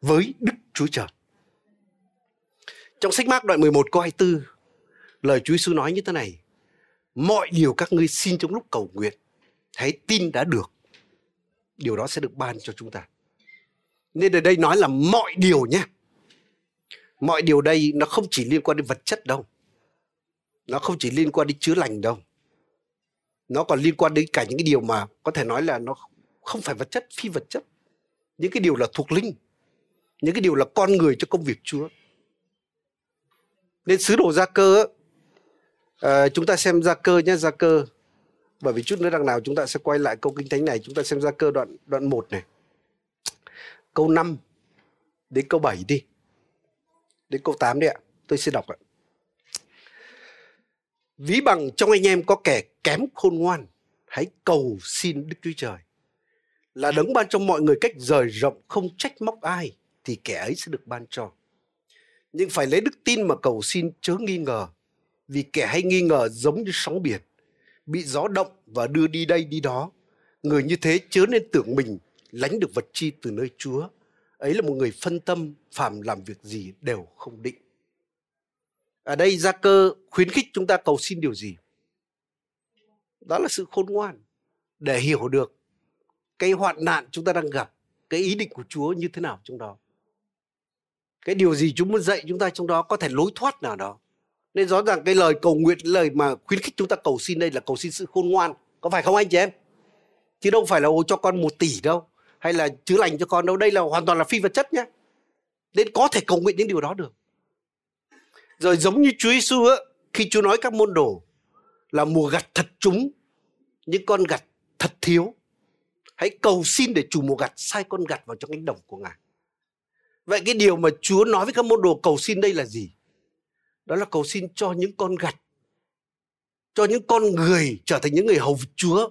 S1: với Đức Chúa Trời. Trong sách Mác đoạn 11 câu 24, lời Chúa Giêsu nói như thế này: Mọi điều các ngươi xin trong lúc cầu nguyện, hãy tin đã được. Điều đó sẽ được ban cho chúng ta. Nên ở đây nói là mọi điều nhé. Mọi điều đây nó không chỉ liên quan đến vật chất đâu. Nó không chỉ liên quan đến chữa lành đâu. Nó còn liên quan đến cả những cái điều mà có thể nói là nó không phải vật chất, phi vật chất. Những cái điều là thuộc linh. Những cái điều là con người cho công việc Chúa nên sứ đồ gia cơ à, chúng ta xem gia cơ nhé gia cơ bởi vì chút nữa đằng nào chúng ta sẽ quay lại câu kinh thánh này chúng ta xem gia cơ đoạn đoạn 1 này câu 5 đến câu 7 đi đến câu 8 đi ạ. Tôi sẽ đọc ạ. Ví bằng trong anh em có kẻ kém khôn ngoan, hãy cầu xin đức chúa trời. Là đấng ban cho mọi người cách rời rộng, không trách móc ai thì kẻ ấy sẽ được ban cho. Nhưng phải lấy đức tin mà cầu xin, chớ nghi ngờ. Vì kẻ hay nghi ngờ giống như sóng biển, bị gió động và đưa đi đây đi đó. Người như thế chớ nên tưởng mình lánh được vật chi từ nơi chúa ấy là một người phân tâm, phàm làm việc gì đều không định. Ở đây gia cơ khuyến khích chúng ta cầu xin điều gì? Đó là sự khôn ngoan. Để hiểu được cái hoạn nạn chúng ta đang gặp, cái ý định của chúa như thế nào trong đó. Cái điều gì chúng muốn dạy chúng ta trong đó có thể lối thoát nào đó. Nên rõ ràng cái lời cầu nguyện, lời mà khuyến khích chúng ta cầu xin đây là cầu xin sự khôn ngoan. Có phải không anh chị em? Chứ đâu phải là ô cho con một tỷ đâu hay là chữa lành cho con đâu. Đây là hoàn toàn là phi vật chất nhé. Nên có thể cầu nguyện những điều đó được. Rồi giống như Chúa Giêsu khi Chúa nói các môn đồ là mùa gặt thật chúng những con gặt thật thiếu, hãy cầu xin để chủ mùa gặt sai con gặt vào trong cánh đồng của ngài. Vậy cái điều mà chúa nói với các môn đồ cầu xin đây là gì? Đó là cầu xin cho những con gặt, cho những con người trở thành những người hầu chúa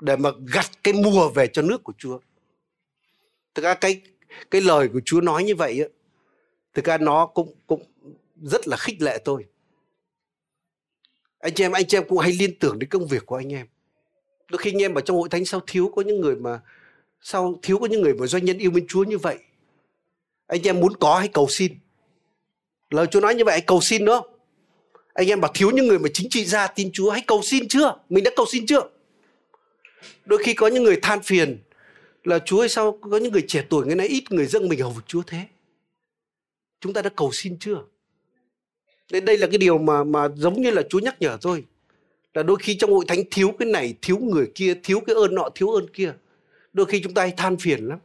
S1: để mà gặt cái mùa về cho nước của chúa. Thực ra cái cái lời của chúa nói như vậy á, thực ra nó cũng cũng rất là khích lệ tôi. Anh chị em, anh chị em cũng hay liên tưởng đến công việc của anh em. Đôi khi anh em ở trong hội thánh sao thiếu có những người mà, sao thiếu có những người mà doanh nhân yêu mến chúa như vậy? Anh em muốn có hay cầu xin? Lời chúa nói như vậy cầu xin nữa anh em bảo thiếu những người mà chính trị gia tin chúa, hãy cầu xin chưa? Mình đã cầu xin chưa? Đôi khi có những người than phiền là chúa ơi, sao có những người trẻ tuổi ngày nay ít người dâng mình hầu vực chúa thế? Chúng ta đã cầu xin chưa? Nên đây là cái điều mà mà giống như là chúa nhắc nhở tôi là đôi khi trong hội thánh thiếu cái này, thiếu người kia, thiếu cái ơn nọ, thiếu ơn kia. Đôi khi chúng ta hay than phiền lắm.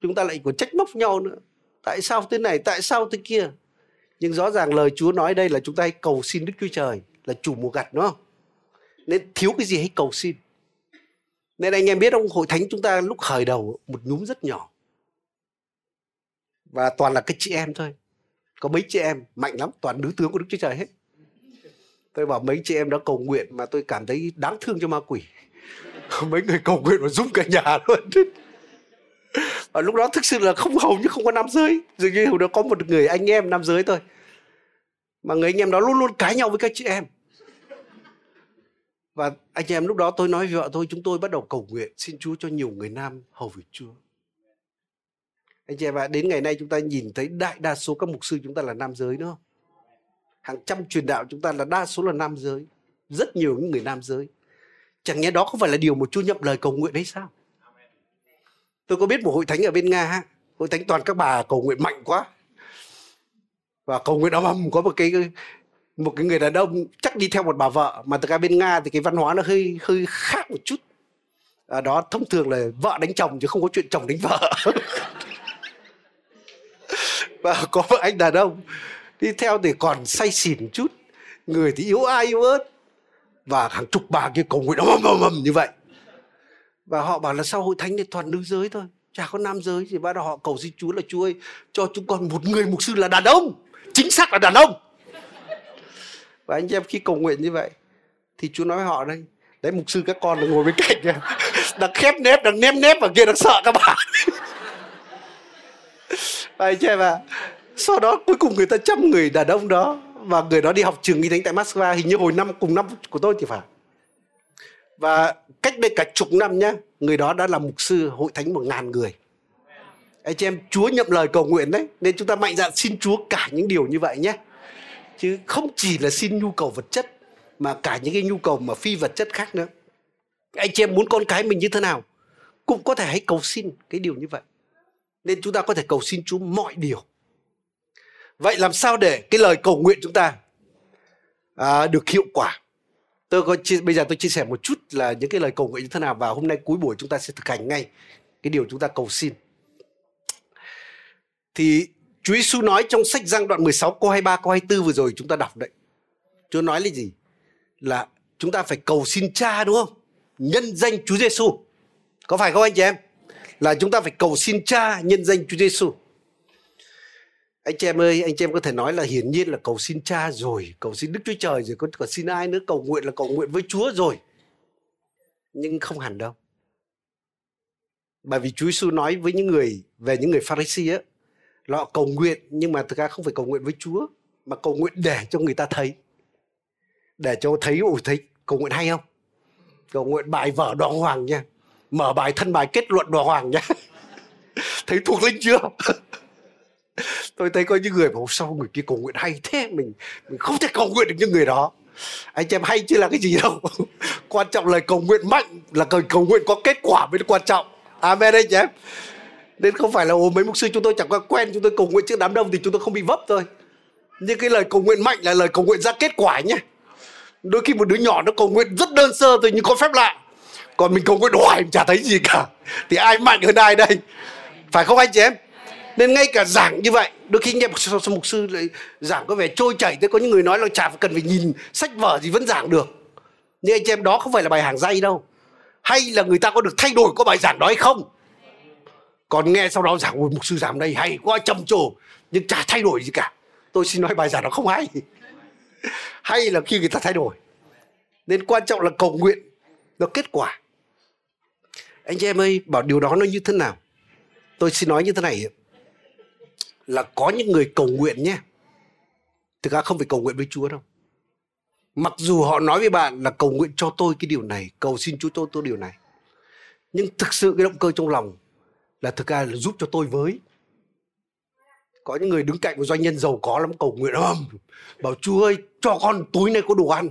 S1: Chúng ta lại còn trách móc nhau nữa. Tại sao thế này, tại sao thế kia? Nhưng rõ ràng lời Chúa nói đây là chúng ta hãy cầu xin Đức Chúa Trời là chủ mùa gặt, đúng không? Nên thiếu cái gì hãy cầu xin. Nên anh em biết không, hội thánh chúng ta lúc khởi đầu một nhúm rất nhỏ. Và toàn là cái chị em thôi. Có mấy chị em mạnh lắm, toàn nữ tướng của Đức Chúa Trời hết. Tôi bảo mấy chị em đã cầu nguyện mà tôi cảm thấy đáng thương cho ma quỷ. *laughs* mấy người cầu nguyện mà giúp cả nhà luôn. *laughs* Và lúc đó thực sự là không hầu như không có nam giới. Dường như hồi đó có một người anh em nam giới thôi. Mà người anh em đó luôn luôn cãi nhau với các chị em. Và anh em lúc đó tôi nói với vợ tôi chúng tôi bắt đầu cầu nguyện xin Chúa cho nhiều người nam hầu việc Chúa. Anh chị em ạ, đến ngày nay chúng ta nhìn thấy đại đa số các mục sư chúng ta là nam giới nữa. Hàng trăm truyền đạo chúng ta là đa số là nam giới. Rất nhiều những người nam giới. Chẳng nhẽ đó không phải là điều một Chúa nhậm lời cầu nguyện hay sao? tôi có biết một hội thánh ở bên nga hội thánh toàn các bà cầu nguyện mạnh quá và cầu nguyện đó mà có một cái một cái người đàn ông chắc đi theo một bà vợ mà thực ra bên nga thì cái văn hóa nó hơi hơi khác một chút. À, đó thông thường là vợ đánh chồng chứ không có chuyện chồng đánh vợ. *laughs* Và có một anh đàn ông đi theo thì còn say xỉn một chút. Người thì yếu ai yếu ớt. Và hàng chục bà kia cầu nguyện ầm ầm ầm như vậy. Và họ bảo là sau hội thánh thì toàn nữ giới thôi? Chả có nam giới thì bắt đầu họ cầu xin Chúa là Chúa ơi cho chúng con một người mục sư là đàn ông. Chính xác là đàn ông và anh em khi cầu nguyện như vậy, thì Chúa nói với họ đây, đấy, mục sư các con là ngồi bên cạnh kìa. *laughs* Đang khép nép, đang ném nép và kia, đang sợ các bạn. *laughs* Và anh em à sau đó cuối cùng người ta chăm người đàn ông đó, và người đó đi học trường y thánh tại Moscow. Hình như hồi năm cùng năm của tôi thì phải. Và cách đây cả chục năm nhá, người đó đã là mục sư hội thánh một ngàn người. Anh chị em, chúa nhậm lời cầu nguyện đấy, nên chúng ta mạnh dạn xin chúa cả những điều như vậy nhé chứ không chỉ là xin nhu cầu vật chất mà cả những cái nhu cầu mà phi vật chất khác nữa. Anh chị em muốn con cái mình như thế nào cũng có thể hãy cầu xin cái điều như vậy. Nên chúng ta có thể cầu xin chúa mọi điều. Vậy làm sao để cái lời cầu nguyện chúng ta à, được hiệu quả? Tôi có chia, bây giờ tôi chia sẻ một chút là những cái lời cầu nguyện như thế nào và hôm nay cuối buổi chúng ta sẽ thực hành ngay cái điều chúng ta cầu xin. Thì Chúa Giêsu nói trong sách Giăng đoạn 16 câu 23 câu 24 vừa rồi, chúng ta đọc đấy. Chúa nói là gì? Là chúng ta phải cầu xin Cha, đúng không? Nhân danh Chúa Giêsu. Có phải không anh chị em? Là chúng ta phải cầu xin Cha, nhân danh Chúa Giêsu anh chị em ơi, anh chị em có thể nói là hiển nhiên là cầu xin cha rồi, cầu xin đức chúa trời rồi còn còn xin ai nữa, cầu nguyện là cầu nguyện với chúa rồi nhưng không hẳn đâu bởi vì chúa giêsu nói với những người, về những người pharisee á họ cầu nguyện nhưng mà thực ra không phải cầu nguyện với chúa mà cầu nguyện để cho người ta thấy. Để cho thấy ủi thấy cầu nguyện hay không? Cầu nguyện bài vở đoàng hoàng nha. Mở bài thân bài kết luận đoàng hoàng nha. *laughs* Thấy thuộc linh chưa? *laughs* Tôi thấy có những người bảo sau người kia cầu nguyện hay thế? Mình mình không thể cầu nguyện được những người đó. Anh chị em hay chứ là cái gì đâu. *laughs* Quan trọng là cầu nguyện mạnh là cầu, cầu nguyện có kết quả mới quan trọng. Amen anh chị em nên không phải là ồ mấy mục sư chúng tôi chẳng qua quen chúng tôi cầu nguyện trước đám đông thì chúng tôi không bị vấp thôi. Nhưng cái lời cầu nguyện mạnh là lời cầu nguyện ra kết quả nhé. Đôi khi một đứa nhỏ nó cầu nguyện rất đơn sơ thôi nhưng có phép lạ. Còn mình cầu nguyện hoài chả thấy gì cả. Thì ai mạnh hơn ai đây? Phải không anh chị em? Nên ngay cả giảng như vậy, đôi khi nghe một mục sư lại giảng có vẻ trôi chảy, thế có những người nói là chả cần phải nhìn sách vở gì vẫn giảng được. Nhưng anh chị em, đó không phải là bài hàng dây đâu. Hay là người ta có được thay đổi có bài giảng đó hay không? Còn nghe sau đó giảng ôi mục sư giảng đây hay quá trầm trồ nhưng chả thay đổi gì cả. Tôi xin nói bài giảng nó không hay. *laughs* Hay là khi người ta thay đổi. Nên quan trọng là cầu nguyện, nó kết quả. Anh chị em ơi, bảo điều đó nó như thế nào? Tôi xin nói như thế này là có những người cầu nguyện nhé. Thực ra không phải cầu nguyện với chúa đâu. Mặc dù họ nói với bạn là cầu nguyện cho tôi cái điều này, cầu xin chúa cho tôi điều này. Nhưng thực sự cái động cơ trong lòng là thực ra là giúp cho tôi với. Có những người đứng cạnh một doanh nhân giàu có lắm cầu nguyện ầm bảo chúa ơi cho con túi này có đồ ăn.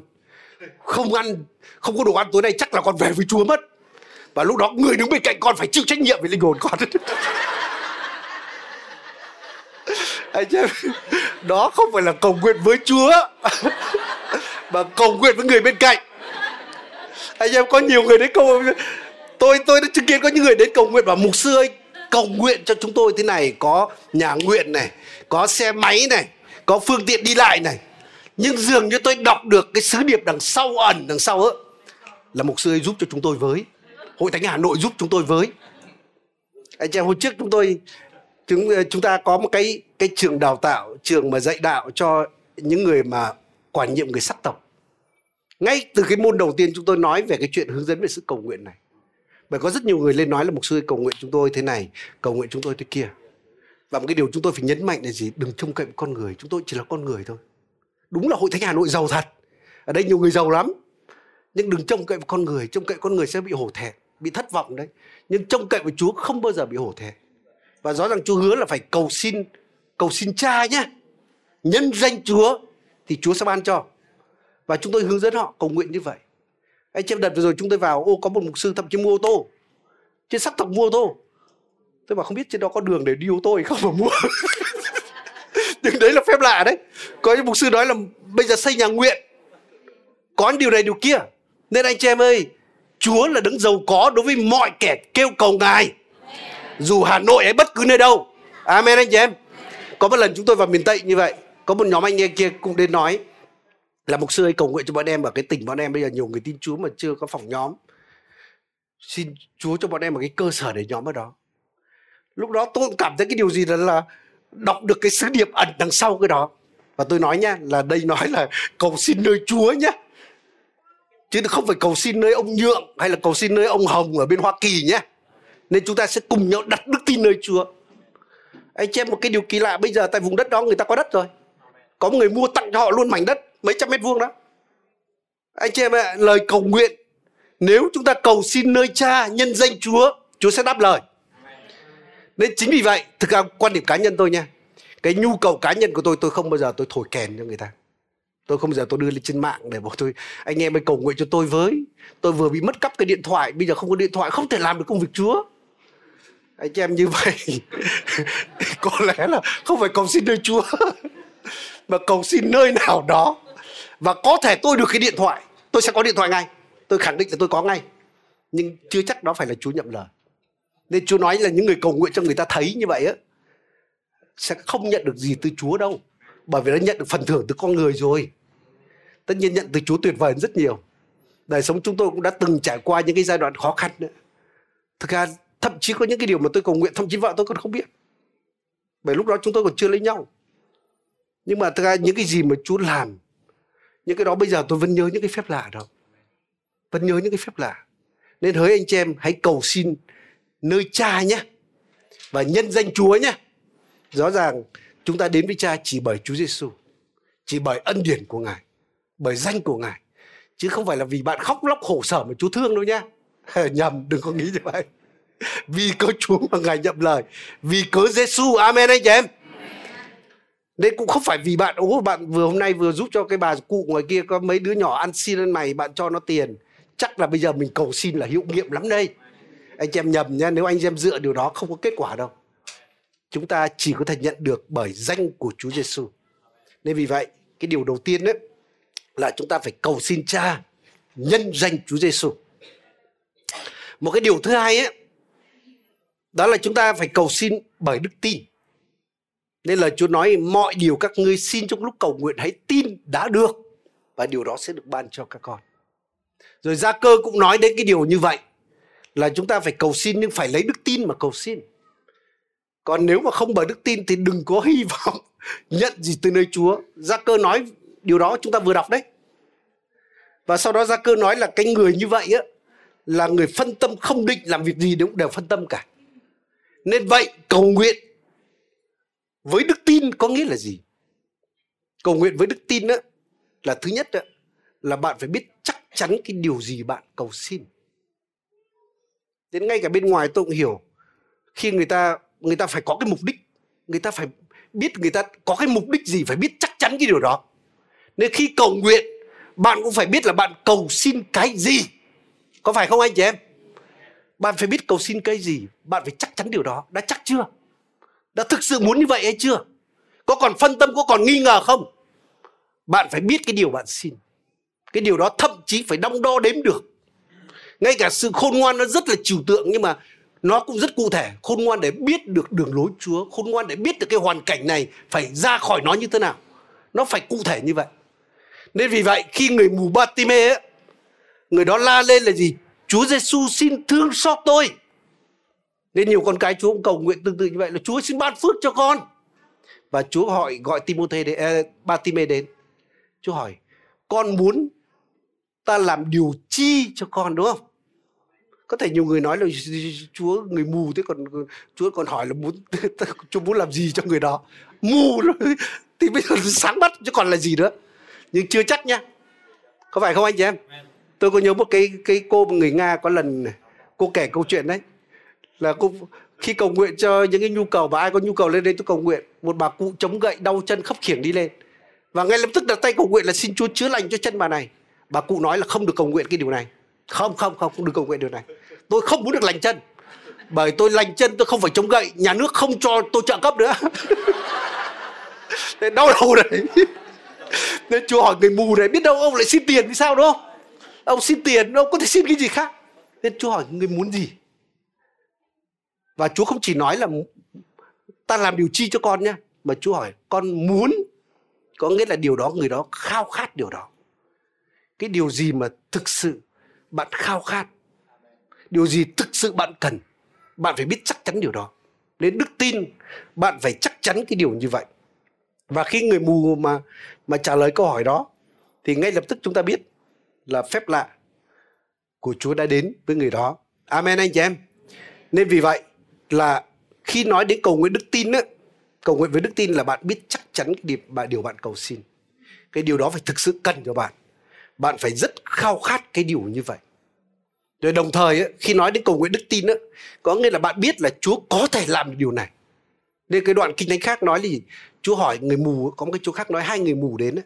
S1: Không ăn không có đồ ăn tối nay chắc là con về với chúa mất. Và lúc đó người đứng bên cạnh con phải chịu trách nhiệm về linh hồn con. *laughs* Anh em, đó không phải là cầu nguyện với chúa mà cầu nguyện với người bên cạnh. Anh em có nhiều người đấy cầu tôi tôi đã chứng kiến có những người đến cầu nguyện và mục sư ơi, cầu nguyện cho chúng tôi thế này, có nhà nguyện này, có xe máy này, có phương tiện đi lại này. Nhưng dường như tôi đọc được cái sứ điệp đằng sau ẩn, đằng sau ấy là mục sư ấy giúp cho chúng tôi với. Hội thánh hà nội giúp chúng tôi với. Anh chị em, hôm trước chúng tôi, chúng chúng ta có một cái cái trường đào tạo, trường mà dạy đạo cho những người mà quản nhiệm người sắc tộc. Ngay từ cái môn đầu tiên chúng tôi nói về cái chuyện hướng dẫn về sự cầu nguyện này bởi có rất nhiều người lên nói là mục sư cầu nguyện chúng tôi thế này, cầu nguyện chúng tôi thế kia. Và một cái điều chúng tôi phải nhấn mạnh là gì? Đừng trông cậy con người, chúng tôi chỉ là con người thôi. Đúng là hội thánh hà nội giàu thật. Ở đây nhiều người giàu lắm. Nhưng đừng trông cậy vào con người, trông cậy con người sẽ bị hổ thẹn, bị thất vọng đấy. Nhưng trông cậy vào chúa không bao giờ bị hổ thẹn. Và rõ ràng chúa hứa là phải cầu xin cầu xin cha nhé. Nhân danh chúa thì chúa sẽ ban cho. Và chúng tôi hướng dẫn họ cầu nguyện như vậy anh chị em đợt vừa rồi chúng tôi vào, ô, có một mục sư thậm chí mua ô tô. Trên sắc tộc mua ô tô. Tôi bảo không biết trên đó có đường để đi ô tô hay không mà mua. *laughs* Nhưng đấy là phép lạ đấy. Có những mục sư nói là bây giờ xây nhà nguyện. Có điều này, điều kia. Nên anh chị em ơi, chúa là đứng giàu có đối với mọi kẻ kêu cầu ngài. Dù hà nội hay bất cứ nơi đâu. Amen anh chị em. Có một lần chúng tôi vào miền tây như vậy. Có một nhóm anh em kia cũng đến nói là mục sư ấy cầu nguyện cho bọn em ở cái tỉnh bọn em bây giờ nhiều người tin Chúa mà chưa có phòng nhóm. Xin Chúa cho bọn em một cái cơ sở để nhóm ở đó. Lúc đó tôi cũng cảm thấy cái điều gì đó là đọc được cái sứ điệp ẩn đằng sau cái đó. Và tôi nói nha là đây nói là cầu xin nơi Chúa nhé chứ không phải cầu xin nơi ông nhượng hay là cầu xin nơi ông hồng ở bên hoa kỳ nhé nên chúng ta sẽ cùng nhau đặt đức tin nơi chúa. Anh chị em, một cái điều kỳ lạ, bây giờ tại vùng đất đó người ta có đất rồi. Có một người mua tặng cho họ luôn mảnh đất mấy trăm mét vuông đó. Anh chị em ạ, lời cầu nguyện, nếu chúng ta cầu xin nơi cha, nhân danh chúa chúa sẽ đáp lời. Nên chính vì vậy, thực ra quan điểm cá nhân tôi nha, cái nhu cầu cá nhân của tôi tôi không bao giờ tôi thổi kèn cho người ta. Tôi không bao giờ tôi đưa lên trên mạng để bảo tôi, anh em ơi, cầu nguyện cho tôi với. Tôi vừa bị mất cắp cái điện thoại, bây giờ không có điện thoại, không thể làm được công việc chúa. Anh chị em như vậy, *laughs* có lẽ là không phải cầu xin nơi chúa, *laughs* mà cầu xin nơi nào đó và có thể tôi được cái điện thoại, tôi sẽ có điện thoại ngay. Tôi khẳng định là tôi có ngay. Nhưng chưa chắc đó phải là chúa nhậm lời. Nên chúa nói là những người cầu nguyện cho người ta thấy như vậy á, sẽ không nhận được gì từ chúa đâu. Bởi vì đã nhận được phần thưởng từ con người rồi. Tất nhiên nhận từ chúa tuyệt vời rất nhiều. Đời sống chúng tôi cũng đã từng trải qua những cái giai đoạn khó khăn nữa. Thực ra, thậm chí có những cái điều mà tôi cầu nguyện, thậm chí vợ tôi còn không biết. Bởi lúc đó chúng tôi còn chưa lấy nhau. Nhưng mà thực ra những cái gì mà chúa làm những cái đó bây giờ tôi vẫn nhớ những cái phép lạ đó. Vẫn nhớ những cái phép lạ. Nên hỡi anh chị em, hãy cầu xin nơi cha nhé. Và nhân danh chúa nhé. Rõ ràng, chúng ta đến với cha chỉ bởi chúa giêsu chỉ bởi ân điển của ngài, bởi danh của ngài. Chứ không phải là vì bạn khóc lóc khổ sở mà chúa thương đâu nhá. Nhầm, đừng có nghĩ như vậy. Vì cớ chúa mà ngài nhậm lời. Vì cớ giêsu amen anh chị em đấy, cũng không phải vì bạn ố bạn vừa hôm nay vừa giúp cho cái bà cụ ngoài kia có mấy đứa nhỏ ăn xin lên mày, bạn cho nó tiền. Chắc là bây giờ mình cầu xin là hiệu nghiệm lắm đây. Anh em nhầm nha nếu anh em dựa điều đó không có kết quả đâu. Chúng ta chỉ có thể nhận được bởi danh của Chúa Giêsu nên vì vậy, cái điều đầu tiên đấy là chúng ta phải cầu xin Cha nhân danh Chúa Giêsu một cái điều thứ hai ấy, đó là chúng ta phải cầu xin bởi đức tin nên là Chúa nói mọi điều các ngươi xin trong lúc cầu nguyện hãy tin đã được, và điều đó sẽ được ban cho các con. Rồi Gia Cơ cũng nói đến cái điều như vậy. là chúng ta phải cầu xin nhưng phải lấy đức tin mà cầu xin còn nếu mà không bởi đức tin thì đừng có *laughs* hy vọng nhận gì từ nơi Chúa. Gia cơ nói điều đó, chúng ta vừa đọc đấy. Và sau đó Gia cơ nói là cái người như vậy á, là người phân tâm không định làm việc gì đều đều phân tâm cả. Nên vậy, cầu nguyện với đức tin có nghĩa là gì? Cầu nguyện với đức tin đó là thứ nhất đó, là bạn phải biết chắc chắn cái điều gì bạn cầu xin. Đến ngay cả bên ngoài tôi cũng hiểu khi người ta người ta phải có cái mục đích người ta phải biết người ta có cái mục đích gì phải biết chắc chắn cái điều đó. Nên khi cầu nguyện bạn cũng phải biết là bạn cầu xin cái gì. Có phải không anh chị em? Bạn phải biết cầu xin cái gì bạn phải chắc chắn điều đó. Đã chắc chưa? Đã thực sự muốn như vậy hay chưa? Có còn phân tâm có còn nghi ngờ không? Bạn phải biết cái điều bạn xin. Cái điều đó thậm chí phải đong đo đếm được. Ngay cả sự khôn ngoan nó rất là trừu tượng nhưng mà nó cũng rất cụ thể. Khôn ngoan để biết được đường lối Chúa khôn ngoan để biết được cái hoàn cảnh này phải ra khỏi nó như thế nào. Nó phải cụ thể như vậy. Nên vì vậy khi người mù Batime ấy, người đó la lên là gì? Chúa Giêsu xin thương xót tôi nên nhiều con cái Chúa cũng cầu nguyện tương tự như vậy là Chúa xin ban phước cho con. Và Chúa hỏi gọi Timothy đến, eh, Batime đến. Chúa hỏi con muốn ta làm điều chi cho con? Đúng không? Có thể nhiều người nói là chúa người mù thế còn chúa còn hỏi là muốn *laughs* chúa muốn làm gì cho người đó? Mù rồi thì bây giờ sáng mắt chứ còn là gì nữa? Nhưng chưa chắc nha. Có phải không anh chị em? Tôi có nhớ một cái cái cô người nga có lần cô kể câu chuyện đấy là cô khi cầu nguyện cho những cái nhu cầu và ai có nhu cầu lên đây tôi cầu nguyện, một bà cụ chống gậy, đau chân khấp khiển đi lên. Và ngay lập tức đặt tay cầu nguyện là xin chúa chữa lành cho chân bà này. Bà cụ nói là không được cầu nguyện cái điều này. Không không không không được cầu nguyện điều này. Tôi không muốn được lành chân. Bởi tôi lành chân, tôi không phải chống gậy. Nhà nước không cho tôi trợ cấp nữa. *laughs* Nên đau đầu đấy. *laughs* Nên chúa hỏi người mù này, biết đâu ông lại xin tiền thì sao, đúng không? Ông xin tiền, ông có thể xin cái gì khác. Nên chúa hỏi, người muốn gì? Và chúa không chỉ nói là ta làm điều chi cho con nhé, mà chúa hỏi, con muốn có nghĩa là điều đó, người đó khao khát điều đó. Cái điều gì mà thực sự bạn khao khát? Điều gì thực sự bạn cần? Bạn phải biết chắc chắn điều đó. Đến đức tin, bạn phải chắc chắn cái điều như vậy. Và khi người mù mà mà trả lời câu hỏi đó, thì ngay lập tức chúng ta biết là phép lạ của Chúa đã đến với người đó. Amen anh chị em. Nên vì vậy là khi nói đến cầu nguyện đức tin á, cầu nguyện với đức tin là bạn biết chắc chắn cái điều, điều bạn cầu xin. Cái điều đó phải thực sự cần cho bạn. Bạn phải rất khao khát cái điều như vậy. Rồi đồng thời ấy, khi nói đến cầu nguyện đức tin ấy, có nghĩa là bạn biết là Chúa có thể làm được điều này. Nên cái đoạn kinh thánh khác nói là gì? Chúa hỏi người mù, có một cái chỗ khác nói hai người mù đến ấy,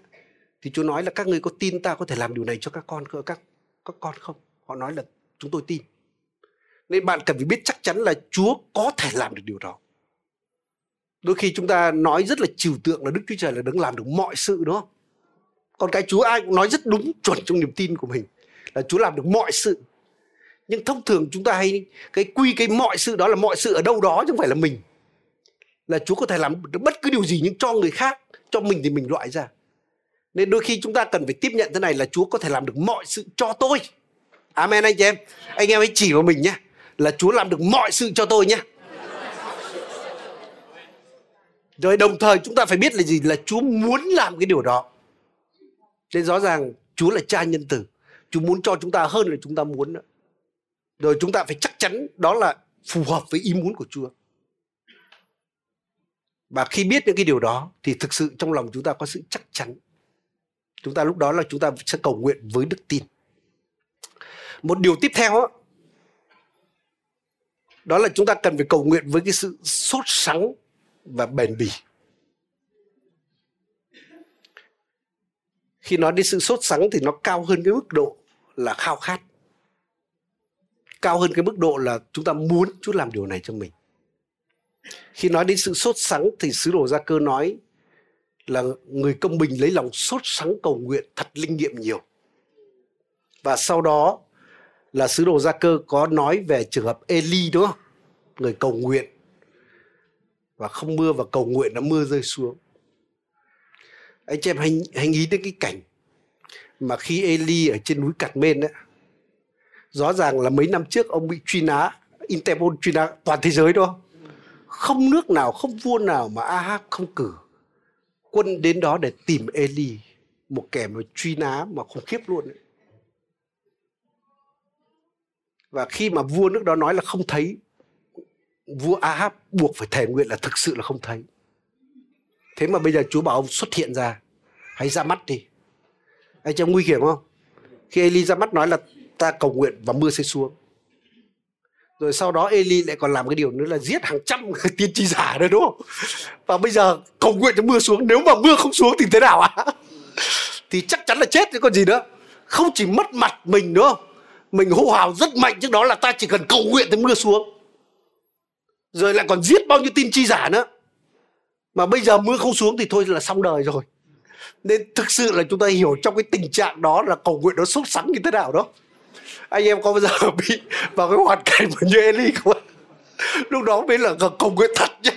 S1: thì Chúa nói là các người có tin ta có thể làm điều này cho các con các các con không? Họ nói là chúng tôi tin. Nên bạn cần phải biết chắc chắn là Chúa có thể làm được điều đó. Đôi khi chúng ta nói rất là trừu tượng là Đức Chúa Trời là đấng làm được mọi sự, đúng không? Còn cái Chúa ai cũng nói rất đúng chuẩn trong niềm tin của mình là Chúa làm được mọi sự. Nhưng thông thường chúng ta hay, cái quy, cái mọi sự đó là mọi sự ở đâu đó chứ không phải là mình. Là Chúa có thể làm được bất cứ điều gì nhưng cho người khác, cho mình thì mình loại ra. Nên đôi khi chúng ta cần phải tiếp nhận thế này là Chúa có thể làm được mọi sự cho tôi. Amen anh chị em. Anh em hãy chỉ vào mình nhé là Chúa làm được mọi sự cho tôi nhé rồi đồng thời chúng ta phải biết là gì là Chúa muốn làm cái điều đó nên rõ ràng Chúa là cha nhân từ Chúa muốn cho chúng ta hơn là chúng ta muốn rồi chúng ta phải chắc chắn đó là phù hợp với ý muốn của Chúa. Và khi biết những cái điều đó thì thực sự trong lòng chúng ta có sự chắc chắn. Chúng ta lúc đó là chúng ta sẽ cầu nguyện với đức tin. Một điều tiếp theo đó, là chúng ta cần phải cầu nguyện với cái sự sốt sắng và bền bỉ. Khi nói đến sự sốt sắng thì nó cao hơn cái mức độ là khao khát cao hơn cái mức độ là chúng ta muốn Chúa làm điều này cho mình. Khi nói đến sự sốt sắng thì sứ đồ gia cơ nói là người công bình lấy lòng sốt sắng cầu nguyện thật linh nghiệm nhiều. Và sau đó là sứ đồ gia cơ có nói về trường hợp Eli đúng không? Người cầu nguyện và không mưa và cầu nguyện nó mưa rơi xuống. Anh chị em hãy, hãy nghĩ đến cái cảnh mà khi Eli ở trên núi Cạt Mên đấy rõ ràng là mấy năm trước ông bị truy nã Interpol truy nã toàn thế giới đó không nước nào không vua nào mà Ahab không cử quân đến đó để tìm Eli một kẻ mà truy nã mà khủng khiếp luôn ấy. Và khi mà vua nước đó nói là không thấy, vua Ahab buộc phải thề nguyện là thực sự là không thấy. Thế mà bây giờ Chúa bảo ông xuất hiện ra. Hãy ra mắt đi. Anh cho nguy hiểm không? Khi Eli ra mắt nói là ta cầu nguyện và mưa sẽ xuống. Rồi sau đó Eli lại còn làm cái điều nữa là giết hàng trăm *laughs* tiên tri giả đấy đúng không? Và bây giờ cầu nguyện cho mưa xuống. Nếu mà mưa không xuống thì thế nào ạ? À? *laughs* thì chắc chắn là chết chứ còn gì nữa. Không chỉ mất mặt mình, đúng không? Mình hô hào rất mạnh trước đó là ta chỉ cần cầu nguyện thì mưa xuống. Rồi lại còn giết bao nhiêu tin chi giả nữa. Mà bây giờ mưa không xuống thì thôi là xong đời rồi. Nên thực sự là chúng ta hiểu trong cái tình trạng đó là cầu nguyện nó sốt sắng như thế nào đó. Anh em có bao giờ *laughs* bị vào cái hoàn cảnh mà như Eli không lúc đó mới là cầu nguyện thật nhé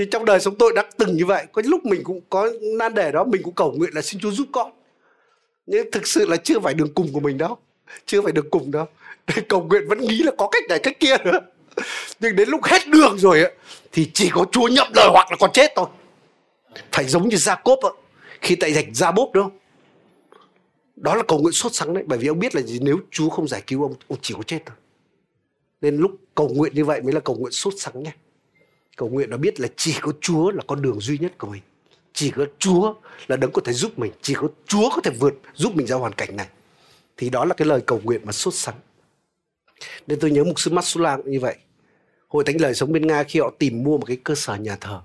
S1: nhưng trong đời sống tôi đã từng như vậy. Có lúc mình cũng có nan đề đó, mình cũng cầu nguyện là xin Chúa giúp con. Nhưng thực sự là chưa phải đường cùng của mình đâu chưa phải được cùng đâu. Để cầu nguyện vẫn nghĩ là có cách này cách kia nữa. Nhưng đến lúc hết đường rồi ấy, thì chỉ có Chúa nhậm lời hoặc là con chết thôi. Phải giống như Gia Cốp khi tại rạch Gia Bốp đúng không đó là cầu nguyện sốt sắng đấy bởi vì ông biết là gì nếu Chúa không giải cứu ông ông chỉ có chết thôi. Nên lúc cầu nguyện như vậy mới là cầu nguyện sốt sắng nhé. Cầu nguyện nó biết là chỉ có Chúa là con đường duy nhất của mình. Chỉ có Chúa là đấng có thể giúp mình. Chỉ có Chúa có thể vượt giúp mình ra hoàn cảnh này thì đó là cái lời cầu nguyện mà sốt sắng. Nên tôi nhớ mục sư Matsula cũng như vậy. Hội thánh lời sống bên nga khi họ tìm mua một cái cơ sở nhà thờ,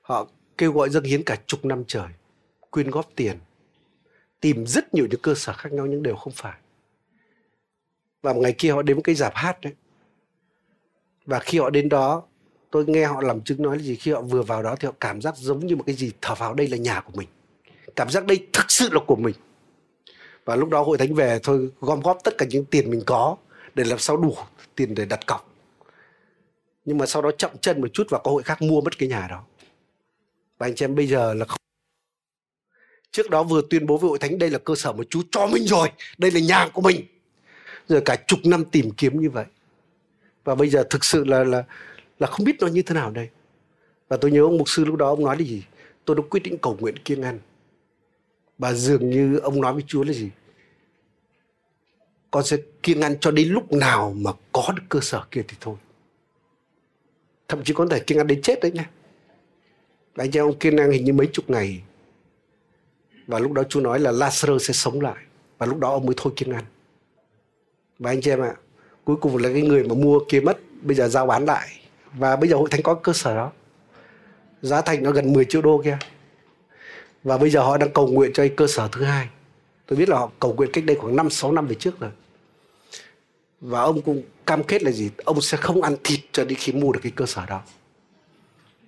S1: họ kêu gọi dâng hiến cả chục năm trời, quyên góp tiền, tìm rất nhiều những cơ sở khác nhau nhưng đều không phải. Và một ngày kia họ đến một cái dạp hát đấy. Và khi họ đến đó, tôi nghe họ làm chứng nói là gì, khi họ vừa vào đó thì họ cảm giác giống như một cái gì thở vào đây là nhà của mình. Cảm giác đây thực sự là của mình và lúc đó hội thánh về thôi, gom góp tất cả những tiền mình có để làm sao đủ tiền để đặt cọc. Nhưng mà sau đó chậm chân một chút và có hội khác mua mất cái nhà đó. Và anh chị em bây giờ là không trước đó vừa tuyên bố với hội thánh, đây là cơ sở mà chú cho mình rồi, đây là nhà của mình. Rồi cả chục năm tìm kiếm như vậy. Và bây giờ thực sự là là là không biết nó như thế nào đây. Và tôi nhớ ông mục sư lúc đó ông nói là gì? Tôi đã quyết định cầu nguyện kiêng ăn và dường như ông nói với chúa là gì? Con sẽ kiêng ăn cho đến lúc nào mà có được cơ sở kia thì thôi. Thậm chí có thể kiêng ăn đến chết đấy nha. Anh chị ông kiêng ăn hình như mấy chục ngày. Và lúc đó Chúa nói là Lazarus sẽ sống lại. Và lúc đó ông mới thôi kiêng ăn. Và anh chị em ạ, cuối cùng là cái người mà mua kia mất, bây giờ giao bán lại. Và bây giờ hội thánh có cơ sở đó. Giá thành nó gần 10 triệu đô kia và bây giờ họ đang cầu nguyện cho cái cơ sở thứ hai. Tôi biết là họ cầu nguyện cách đây khoảng 5 6 năm về trước rồi. Và ông cũng cam kết là gì? Ông sẽ không ăn thịt cho đến khi mua được cái cơ sở đó.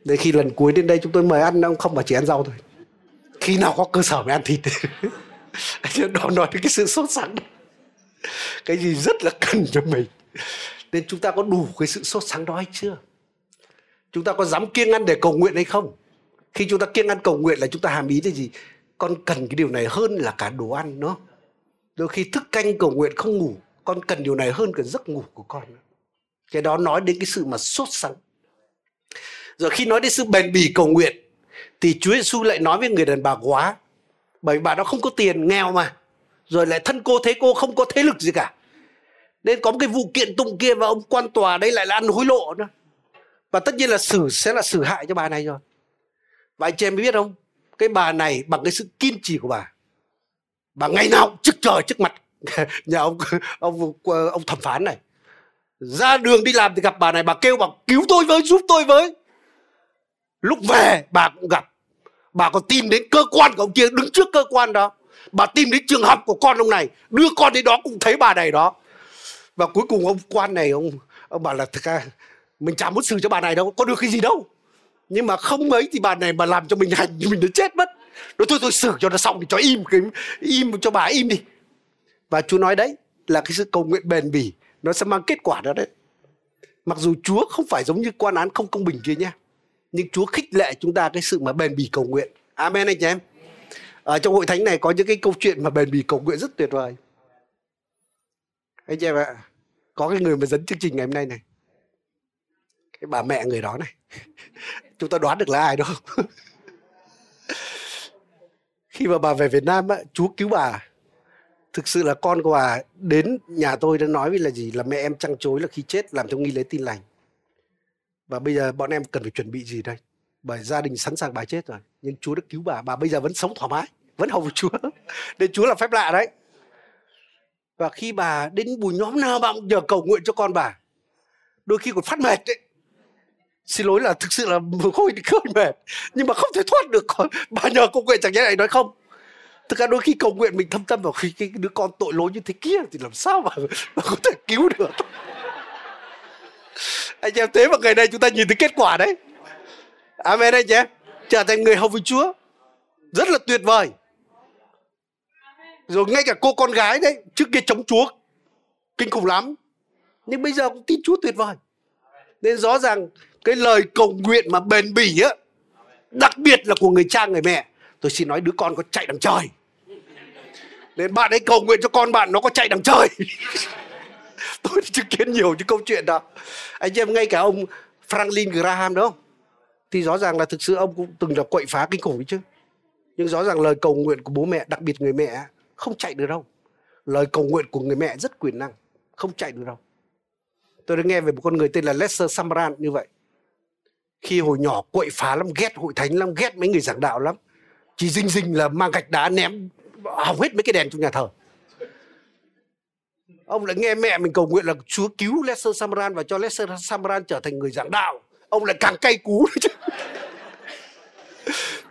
S1: Đến khi lần cuối đến đây chúng tôi mời ăn, ông không mà chỉ ăn rau thôi. Khi nào có cơ sở mới ăn thịt. *laughs* Đó nói đến cái sự sốt sắng. Cái gì rất là cần cho mình. Nên chúng ta có đủ cái sự sốt sắng đó hay chưa? Chúng ta có dám kiêng ăn để cầu nguyện hay không? Khi chúng ta kiêng ăn cầu nguyện là chúng ta hàm ý là gì? Con cần cái điều này hơn là cả đồ ăn nó đôi khi thức canh cầu nguyện không ngủ, con cần điều này hơn cả giấc ngủ của con. Cái đó nói đến cái sự mà sốt sắng. Rồi khi nói đến sự bền bỉ cầu nguyện, thì Chúa Giêsu lại nói với người đàn bà quá. Bởi bà đó không có tiền, nghèo mà. Rồi lại thân cô thế cô không có thế lực gì cả. Nên có một cái vụ kiện tụng kia và ông quan tòa đây lại là ăn hối lộ nữa. Và tất nhiên là xử, sẽ là xử hại cho bà này rồi và anh chị em biết không? Cái bà này bằng cái sự kiên trì của bà. Bà ngày nào trước trời trước mặt. *laughs* Nhà ông ông ông thẩm phán này. Ra đường đi làm thì gặp bà này, bà kêu bà cứu tôi với, giúp tôi với. Lúc về, bà cũng gặp. Bà còn tìm đến cơ quan của ông kia, đứng trước cơ quan đó. Bà tìm đến trường học của con ông này, đưa con đến đó cũng thấy bà này đó. Và cuối cùng ông quan này, ông ông bảo là, thực ra mình chả muốn xử cho bà này đâu, có được cái gì đâu nhưng mà không mấy thì bà này mà làm cho mình hành thì mình đã chết mất. Nói thôi tôi xử cho nó xong thì cho im cái im cho bà im đi. Và chúa nói đấy là cái sự cầu nguyện bền bỉ, nó sẽ mang kết quả đó đấy. Mặc dù chúa không phải giống như quan án không công bình kia nha, nhưng chúa khích lệ chúng ta cái sự mà bền bỉ cầu nguyện. Amen anh chị em. Ở trong hội thánh này có những cái câu chuyện mà bền bỉ cầu nguyện rất tuyệt vời.
S2: Anh chị em ạ, có cái người mà dẫn chương trình ngày hôm nay này. Cái bà mẹ người đó này chúng ta đoán được là ai đâu *laughs* khi mà bà về Việt Nam á, Chúa cứu bà. Thực sự là con của bà đến nhà tôi đã nói với là gì? Là mẹ em trăng chối là khi chết làm theo nghi lễ tin lành. Và bây giờ bọn em cần phải chuẩn bị gì đây? Bởi gia đình sẵn sàng bà chết rồi nhưng Chúa đã cứu bà. Bà bây giờ vẫn sống thoải mái vẫn hầu Chúa. *laughs* Nên Chúa là phép lạ đấy. Và khi bà đến buổi nhóm nào bà cũng nhờ cầu nguyện cho con bà đôi khi còn phát mệt đấy xin lỗi là thực sự là khôi khôi mệt nhưng mà không thể thoát được. Con bà nhờ cầu nguyện chẳng nhẽ này nói không? Thực ra đôi khi cầu nguyện mình thâm tâm vào khi cái đứa con tội lỗi như thế kia thì làm sao mà, mà có thể cứu được? Anh em thế mà ngày nay chúng ta nhìn thấy kết quả đấy. Amen anh em trở thành người hầu với chúa. Rất là tuyệt vời. Rồi ngay cả cô con gái đấy trước kia chống chúa kinh khủng lắm. Nhưng bây giờ cũng tin chúa tuyệt vời nên rõ ràng cái lời cầu nguyện mà bền bỉ á, đặc biệt là của người cha, người mẹ, tôi xin nói đứa con có chạy đằng trời. Nên bạn ấy cầu nguyện cho con bạn nó có chạy đằng trời. *laughs* Tôi chứng kiến nhiều những câu chuyện đó. Anh em ngay cả ông Franklin Graham đó, thì rõ ràng là thực sự ông cũng từng là quậy phá kinh khủng chứ. Nhưng rõ ràng lời cầu nguyện của bố mẹ, đặc biệt người mẹ không chạy được đâu. Lời cầu nguyện của người mẹ rất quyền năng, không chạy được đâu tôi đã nghe về một con người tên là Lester Samran như vậy. Khi hồi nhỏ quậy phá lắm, ghét hội thánh lắm, ghét mấy người giảng đạo lắm. Chỉ dinh dinh là mang gạch đá ném, hỏng hết mấy cái đèn trong nhà thờ. Ông lại nghe mẹ mình cầu nguyện là Chúa cứu Lester Samran và cho Lester Samran trở thành người giảng đạo. Ông lại càng cay cú chứ.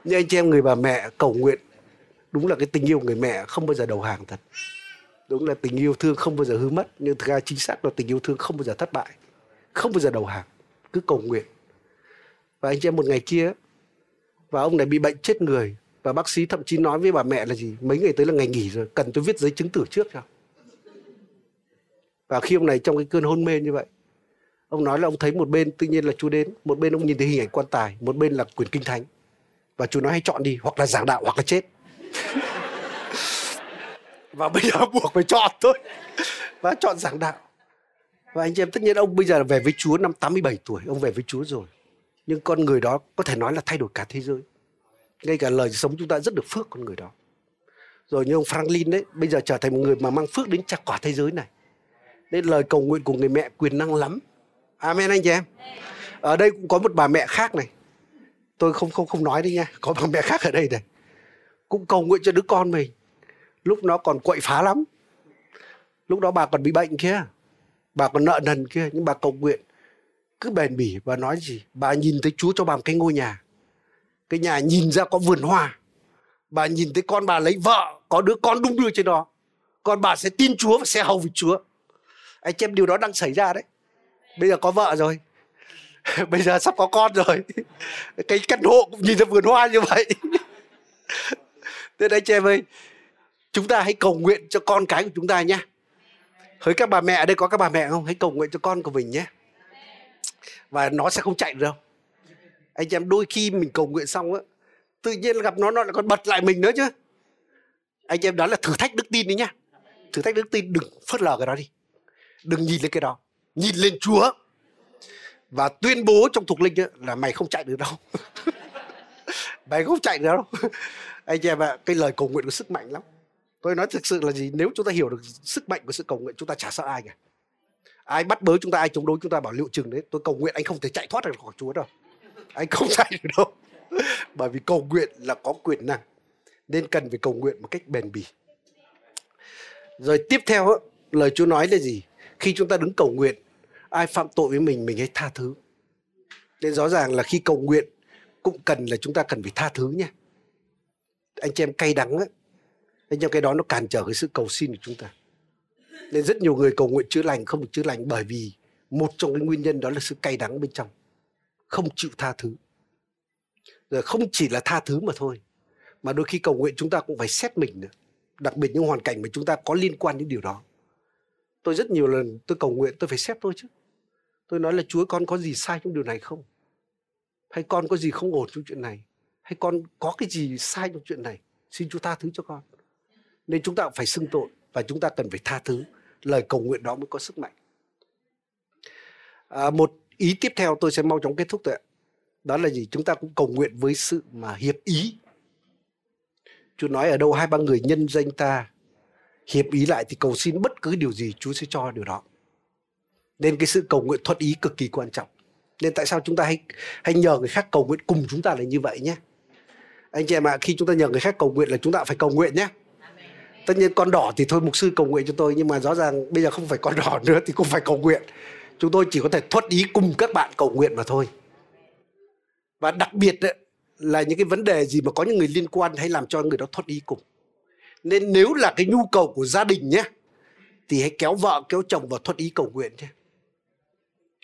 S2: Nhưng anh chị em, người bà mẹ cầu nguyện, đúng là cái tình yêu người mẹ không bao giờ đầu hàng thật đúng là tình yêu thương không bao giờ hư mất, nhưng thực ra chính xác là tình yêu thương không bao giờ thất bại, không bao giờ đầu hàng, cứ cầu nguyện. Và anh chị em, một ngày kia, và ông này bị bệnh chết người, và bác sĩ thậm chí nói với bà mẹ là gì, mấy ngày tới là ngày nghỉ rồi, cần tôi viết giấy chứng tử trước cho. Và khi ông này trong cái cơn hôn mê như vậy, ông nói là ông thấy một bên, tự nhiên là chú đến, một bên ông nhìn thấy hình ảnh quan tài, một bên là quyển kinh thánh. Và chú nói, hãy chọn đi, hoặc là giảng đạo, hoặc là chết. *laughs* và bây giờ buộc phải chọn thôi. Và chọn giảng đạo. Và anh chị em, tất nhiên ông bây giờ là về với Chúa năm 87 tuổi, ông về với Chúa rồi. Nhưng con người đó có thể nói là thay đổi cả thế giới. Ngay cả lời sống chúng ta rất được phước con người đó. Rồi như ông Franklin đấy, bây giờ trở thành một người mà mang phước đến chặt quả thế giới này. Nên lời cầu nguyện của người mẹ quyền năng lắm. Amen anh chị em. Ở đây cũng có một bà mẹ khác này. Tôi không không không nói đấy nha. Có bà mẹ khác ở đây này. Cũng cầu nguyện cho đứa con mình lúc nó còn quậy phá lắm. Lúc đó bà còn bị bệnh kia. Bà còn nợ nần kia, nhưng bà cầu nguyện. Cứ bền bỉ và nói gì? Bà nhìn thấy chúa cho bà một cái ngôi nhà. Cái nhà nhìn ra có vườn hoa. Bà nhìn thấy con bà lấy vợ, có đứa con đung đưa trên đó. Con bà sẽ tin chúa và sẽ hầu với chúa. Anh chị em, điều đó đang xảy ra đấy. Bây giờ có vợ rồi. *laughs* Bây giờ sắp có con rồi. *laughs* Cái căn hộ cũng nhìn ra vườn hoa như vậy. *laughs* Thế anh chị em ơi chúng ta hãy cầu nguyện cho con cái của chúng ta nhé. Hỡi các bà mẹ, ở đây có các bà mẹ không? Hãy cầu nguyện cho con của mình nhé. Và nó sẽ không chạy được đâu. Anh em, đôi khi mình cầu nguyện xong á, tự nhiên gặp nó nó lại còn bật lại mình nữa chứ. Anh em, đó là thử thách đức tin đấy nhá. Thử thách đức tin, đừng phớt lờ cái đó đi. Đừng nhìn lên cái đó. Nhìn lên chúa. Và tuyên bố trong thuộc linh là mày không chạy được đâu. *laughs* Mày không chạy được đâu. Anh em ạ, cái lời cầu nguyện có sức mạnh lắm tôi nói thực sự là gì? Nếu chúng ta hiểu được sức mạnh của sự cầu nguyện, chúng ta chả sợ ai cả. Ai bắt bớ chúng ta, ai chống đối chúng ta bảo liệu chừng đấy, tôi cầu nguyện anh không thể chạy thoát được khỏi chúa đâu. Anh không chạy được đâu. *laughs* Bởi vì cầu nguyện là có quyền năng, nên cần phải cầu nguyện một cách bền bỉ. Rồi tiếp theo lời chúa nói là gì? Khi chúng ta đứng cầu nguyện, ai phạm tội với mình mình hãy tha thứ. Nên rõ ràng là khi cầu nguyện, cũng cần là chúng ta cần phải tha thứ nhé anh chị em cay đắng ấy thế nhưng cái đó nó cản trở cái sự cầu xin của chúng ta. Nên rất nhiều người cầu nguyện chữa lành không được chữa lành bởi vì một trong cái nguyên nhân đó là sự cay đắng bên trong. Không chịu tha thứ. Rồi không chỉ là tha thứ mà thôi, mà đôi khi cầu nguyện chúng ta cũng phải xét mình nữa. Đặc biệt những hoàn cảnh mà chúng ta có liên quan đến điều đó. Tôi rất nhiều lần tôi cầu nguyện, tôi phải xét tôi chứ. Tôi nói là chúa, con có gì sai trong điều này không? Hay con có gì không ổn trong chuyện này? Hay con có cái gì sai trong chuyện này? Xin chúa tha thứ cho con nên chúng ta phải xưng tội và chúng ta cần phải tha thứ. Lời cầu nguyện đó mới có sức mạnh. À, một ý tiếp theo tôi sẽ mau chóng kết thúc thôi ạ. Đó là gì? Chúng ta cũng cầu nguyện với sự mà hiệp ý. Chúa nói ở đâu hai ba người nhân danh ta hiệp ý lại thì cầu xin bất cứ điều gì Chúa sẽ cho điều đó. Nên cái sự cầu nguyện thuận ý cực kỳ quan trọng. Nên tại sao chúng ta hay hay nhờ người khác cầu nguyện cùng chúng ta là như vậy nhé? Anh chị em ạ khi chúng ta nhờ người khác cầu nguyện là chúng ta phải cầu nguyện nhé tất nhiên con đỏ thì thôi mục sư cầu nguyện cho tôi nhưng mà rõ ràng bây giờ không phải con đỏ nữa thì cũng phải cầu nguyện. Chúng tôi chỉ có thể thuận ý cùng các bạn cầu nguyện mà thôi. Và đặc biệt đấy, là những cái vấn đề gì mà có những người liên quan hay làm cho người đó thuận ý cùng. Nên nếu là cái nhu cầu của gia đình nhé thì hãy kéo vợ kéo chồng vào thuận ý cầu nguyện nhé.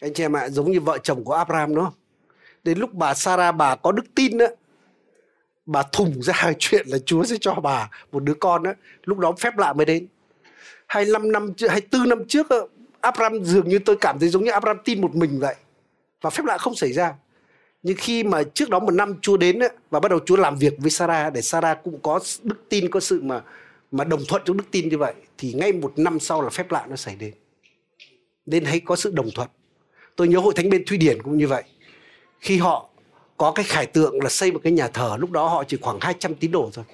S2: Anh chị em ạ giống như vợ chồng của Abraham đúng không? Đến lúc bà Sarah bà có đức tin đó bà thùng ra *laughs* chuyện là Chúa sẽ cho bà một đứa con đó lúc đó phép lạ mới đến. 25 năm trước 24 năm trước Abraham dường như tôi cảm thấy giống như Abraham tin một mình vậy. Và phép lạ không xảy ra. Nhưng khi mà trước đó một năm Chúa đến và bắt đầu Chúa làm việc với Sarah để Sarah cũng có đức tin, có sự mà mà đồng thuận trong đức tin như vậy, thì ngay một năm sau là phép lạ nó xảy đến. Nên hãy có sự đồng thuận. Tôi nhớ hội thánh bên Thụy Điển cũng như vậy. Khi họ có cái khải tượng là xây một cái nhà thờ, lúc đó họ chỉ khoảng 200 tín đồ thôi.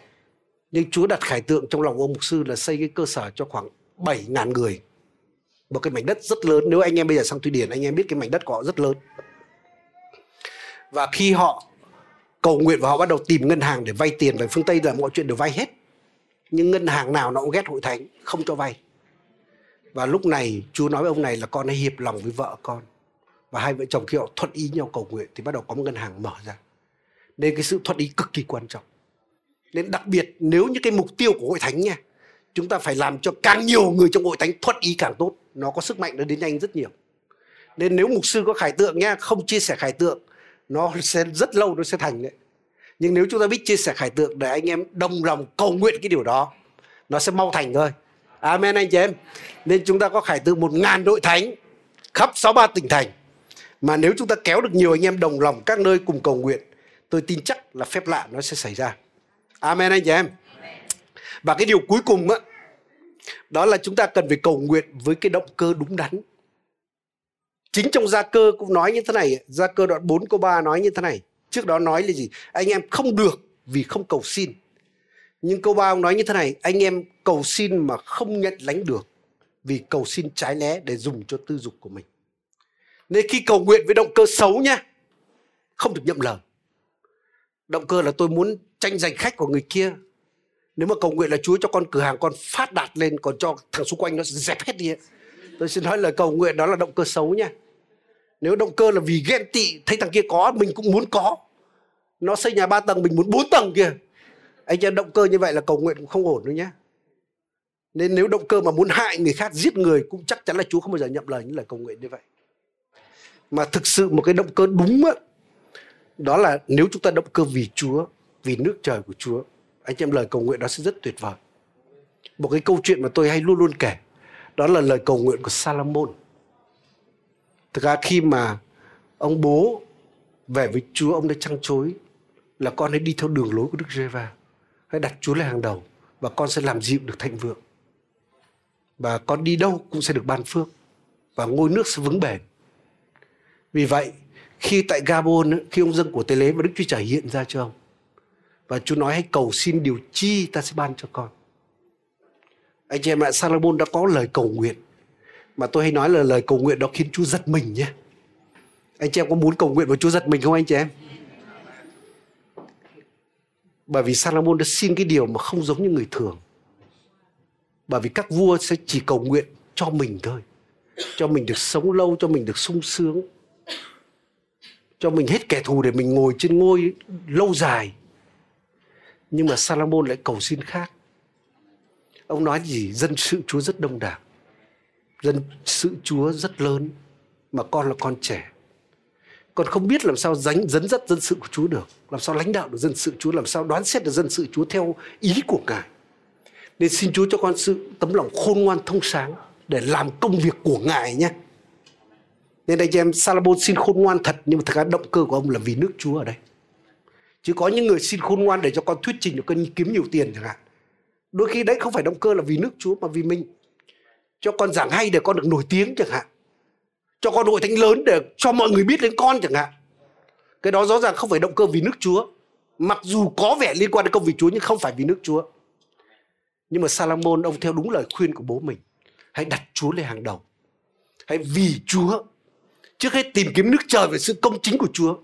S2: Nhưng Chúa đặt khải tượng trong lòng ông mục sư là xây cái cơ sở cho khoảng 7.000 người. Một cái mảnh đất rất lớn. Nếu anh em bây giờ sang Thụy Điển, anh em biết cái mảnh đất của họ rất lớn. Và khi họ cầu nguyện và họ bắt đầu tìm ngân hàng để vay tiền về phương Tây là mọi chuyện đều vay hết. Nhưng ngân hàng nào nó cũng ghét hội thánh, không cho vay. Và lúc này Chúa nói với ông này là con hãy hiệp lòng với vợ con và hai vợ chồng khi họ thuận ý nhau cầu nguyện thì bắt đầu có một ngân hàng mở ra. Nên cái sự thuận ý cực kỳ quan trọng. Nên đặc biệt nếu như cái mục tiêu của hội thánh nha, chúng ta phải làm cho càng nhiều người trong hội thánh thuận ý càng tốt, nó có sức mạnh nó đến nhanh rất nhiều. Nên nếu mục sư có khải tượng nha, không chia sẻ khải tượng, nó sẽ rất lâu nó sẽ thành đấy. Nhưng nếu chúng ta biết chia sẻ khải tượng để anh em đồng lòng cầu nguyện cái điều đó, nó sẽ mau thành thôi. Amen anh chị em. Nên chúng ta có khải tượng một ngàn đội thánh khắp 63 tỉnh thành mà nếu chúng ta kéo được nhiều anh em đồng lòng các nơi cùng cầu nguyện, tôi tin chắc là phép lạ nó sẽ xảy ra. Amen anh chị em. Và cái điều cuối cùng á, đó là chúng ta cần phải cầu nguyện với cái động cơ đúng đắn. Chính trong gia cơ cũng nói như thế này, gia cơ đoạn 4 câu 3 nói như thế này. Trước đó nói là gì? Anh em không được vì không cầu xin. Nhưng câu 3 ông nói như thế này, anh em cầu xin mà không nhận lãnh được vì cầu xin trái lẽ để dùng cho tư dục của mình nên khi cầu nguyện với động cơ xấu nhá, không được nhậm lời. Động cơ là tôi muốn tranh giành khách của người kia. Nếu mà cầu nguyện là Chúa cho con cửa hàng con phát đạt lên, còn cho thằng xung quanh nó dẹp hết đi ấy. tôi xin nói lời cầu nguyện đó là động cơ xấu nha nếu động cơ là vì ghen tị, thấy thằng kia có, mình cũng muốn có. Nó xây nhà ba tầng, mình muốn bốn tầng kìa. Anh em, động cơ như vậy là cầu nguyện cũng không ổn nữa nhé nên nếu động cơ mà muốn hại người khác, giết người, cũng chắc chắn là Chúa không bao giờ nhậm lời những lời cầu nguyện như vậy mà thực sự một cái động cơ đúng á, đó là nếu chúng ta động cơ vì Chúa, vì nước trời của Chúa, anh em, lời cầu nguyện đó sẽ rất tuyệt vời. Một cái câu chuyện mà tôi hay luôn luôn kể, đó là lời cầu nguyện của Salomon. Thực ra khi mà ông bố về với Chúa, ông đã trăng chối là con hãy đi theo đường lối của Đức Giê-va, hãy đặt Chúa lên hàng đầu và con sẽ làm dịu được thịnh vượng. Và con đi đâu cũng sẽ được ban phước và ngôi nước sẽ vững bền vì vậy, khi tại Gabon, khi ông dâng của tế lễ và Đức Chúa Trời hiện ra cho ông, và Chúa nói hãy cầu xin điều chi ta sẽ ban cho con. Anh chị em ạ Salomon đã có lời cầu nguyện. Mà tôi hay nói là lời cầu nguyện đó khiến Chúa giật mình nhé. Anh chị em có muốn cầu nguyện với Chúa giật mình không anh chị em? Bởi vì Salomon đã xin cái điều mà không giống như người thường. Bởi vì các vua sẽ chỉ cầu nguyện cho mình thôi. Cho mình được sống lâu, cho mình được sung sướng cho mình hết kẻ thù để mình ngồi trên ngôi lâu dài. Nhưng mà Salomon lại cầu xin khác. Ông nói gì? Dân sự chúa rất đông đảo. Dân sự chúa rất lớn, mà con là con trẻ. Con không biết làm sao dánh dẫn dắt dân sự của chúa được, làm sao lãnh đạo được dân sự chúa, làm sao đoán xét được dân sự chúa theo ý của ngài. Nên xin chúa cho con sự tấm lòng khôn ngoan thông sáng để làm công việc của ngài nhé nên anh em, Salomon xin khôn ngoan thật, nhưng mà thực ra động cơ của ông là vì nước Chúa ở đây. Chứ có những người xin khôn ngoan để cho con thuyết trình được con kiếm nhiều tiền chẳng hạn. Đôi khi đấy không phải động cơ là vì nước Chúa, mà vì mình. cho con giảng hay để con được nổi tiếng chẳng hạn cho con hội thánh lớn để cho mọi người biết đến con chẳng hạn cái đó rõ ràng không phải động cơ vì nước chúa mặc dù có vẻ liên quan đến công việc chúa, nhưng không phải vì nước chúa nhưng mà Salomon, ông theo đúng lời khuyên của bố mình hãy đặt chúa lên hàng đầu hãy vì chúa trước hết tìm kiếm nước trời về sự công chính của chúa.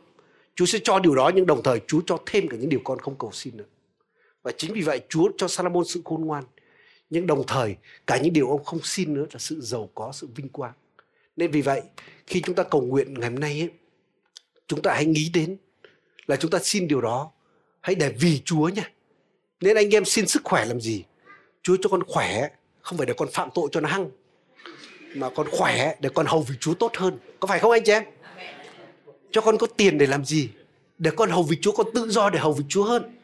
S2: Chúa sẽ cho điều đó nhưng đồng thời chúa cho thêm cả những điều con không cầu xin nữa. Và chính vì vậy chúa cho Salomon sự khôn ngoan. Nhưng đồng thời cả những điều ông không xin nữa là sự giàu có sự vinh quang. Nên vì vậy khi chúng ta cầu nguyện ngày hôm nay ấy, chúng ta hãy nghĩ đến là chúng ta xin điều đó. Hãy để vì Chúa nha. Nên anh em xin sức khỏe làm gì? Chúa cho con khỏe không phải để con phạm tội cho nó hăng mà con khỏe để con hầu vì Chúa tốt hơn có phải không anh chị em cho con có tiền để làm gì để con hầu vì Chúa con tự do để hầu vì Chúa hơn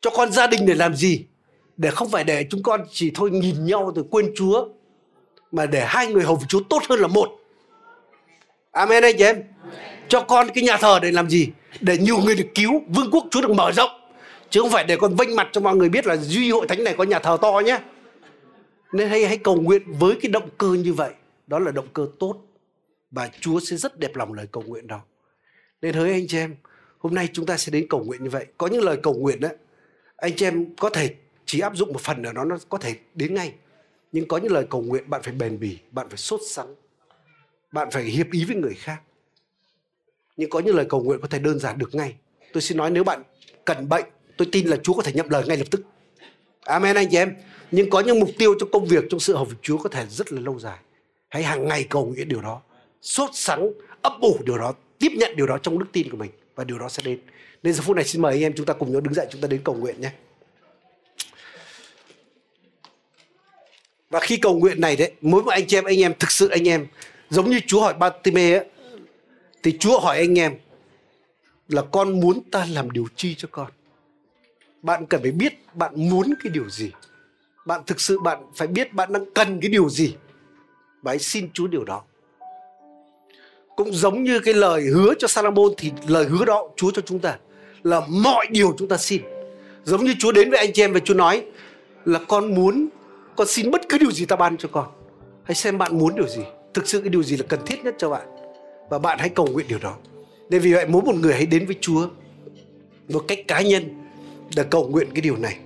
S2: cho con gia đình để làm gì để không phải để chúng con chỉ thôi nhìn nhau rồi quên Chúa mà để hai người hầu Chúa tốt hơn là một. Amen anh chị em. Cho con cái nhà thờ để làm gì? Để nhiều người được cứu, vương quốc Chúa được mở rộng. Chứ không phải để con vinh mặt cho mọi người biết là duy hội thánh này có nhà thờ to nhé. Nên hãy hãy cầu nguyện với cái động cơ như vậy. Đó là động cơ tốt. Và Chúa sẽ rất đẹp lòng lời cầu nguyện đó. Nên hỡi anh chị em, hôm nay chúng ta sẽ đến cầu nguyện như vậy. Có những lời cầu nguyện đó, anh chị em có thể chỉ áp dụng một phần ở đó nó có thể đến ngay nhưng có những lời cầu nguyện bạn phải bền bỉ bạn phải sốt sắng bạn phải hiệp ý với người khác nhưng có những lời cầu nguyện có thể đơn giản được ngay tôi xin nói nếu bạn cần bệnh tôi tin là chúa có thể nhậm lời ngay lập tức amen anh chị em nhưng có những mục tiêu trong công việc trong sự học chúa có thể rất là lâu dài. Hãy hàng ngày cầu nguyện điều đó. Sốt sắng, ấp ủ điều đó, tiếp nhận điều đó trong đức tin của mình và điều đó sẽ đến. Nên giờ phút này xin mời anh em chúng ta cùng nhau đứng dậy, chúng ta đến cầu nguyện nhé. Và khi cầu nguyện này đấy, mỗi một anh chị em, anh em, thực sự anh em, giống như Chúa hỏi Bartime ấy, thì Chúa hỏi anh em là con muốn ta làm điều chi cho con? Bạn cần phải biết bạn muốn cái điều gì? Bạn thực sự bạn phải biết bạn đang cần cái điều gì. Và hãy xin Chúa điều đó. Cũng giống như cái lời hứa cho Salomon thì lời hứa đó Chúa cho chúng ta là mọi điều chúng ta xin. Giống như Chúa đến với anh chị em và Chúa nói là con muốn, con xin bất cứ điều gì ta ban cho con. Hãy xem bạn muốn điều gì. Thực sự cái điều gì là cần thiết nhất cho bạn. Và bạn hãy cầu nguyện điều đó. Nên vì vậy mỗi một người hãy đến với chúa một cách cá nhân để cầu nguyện cái điều này.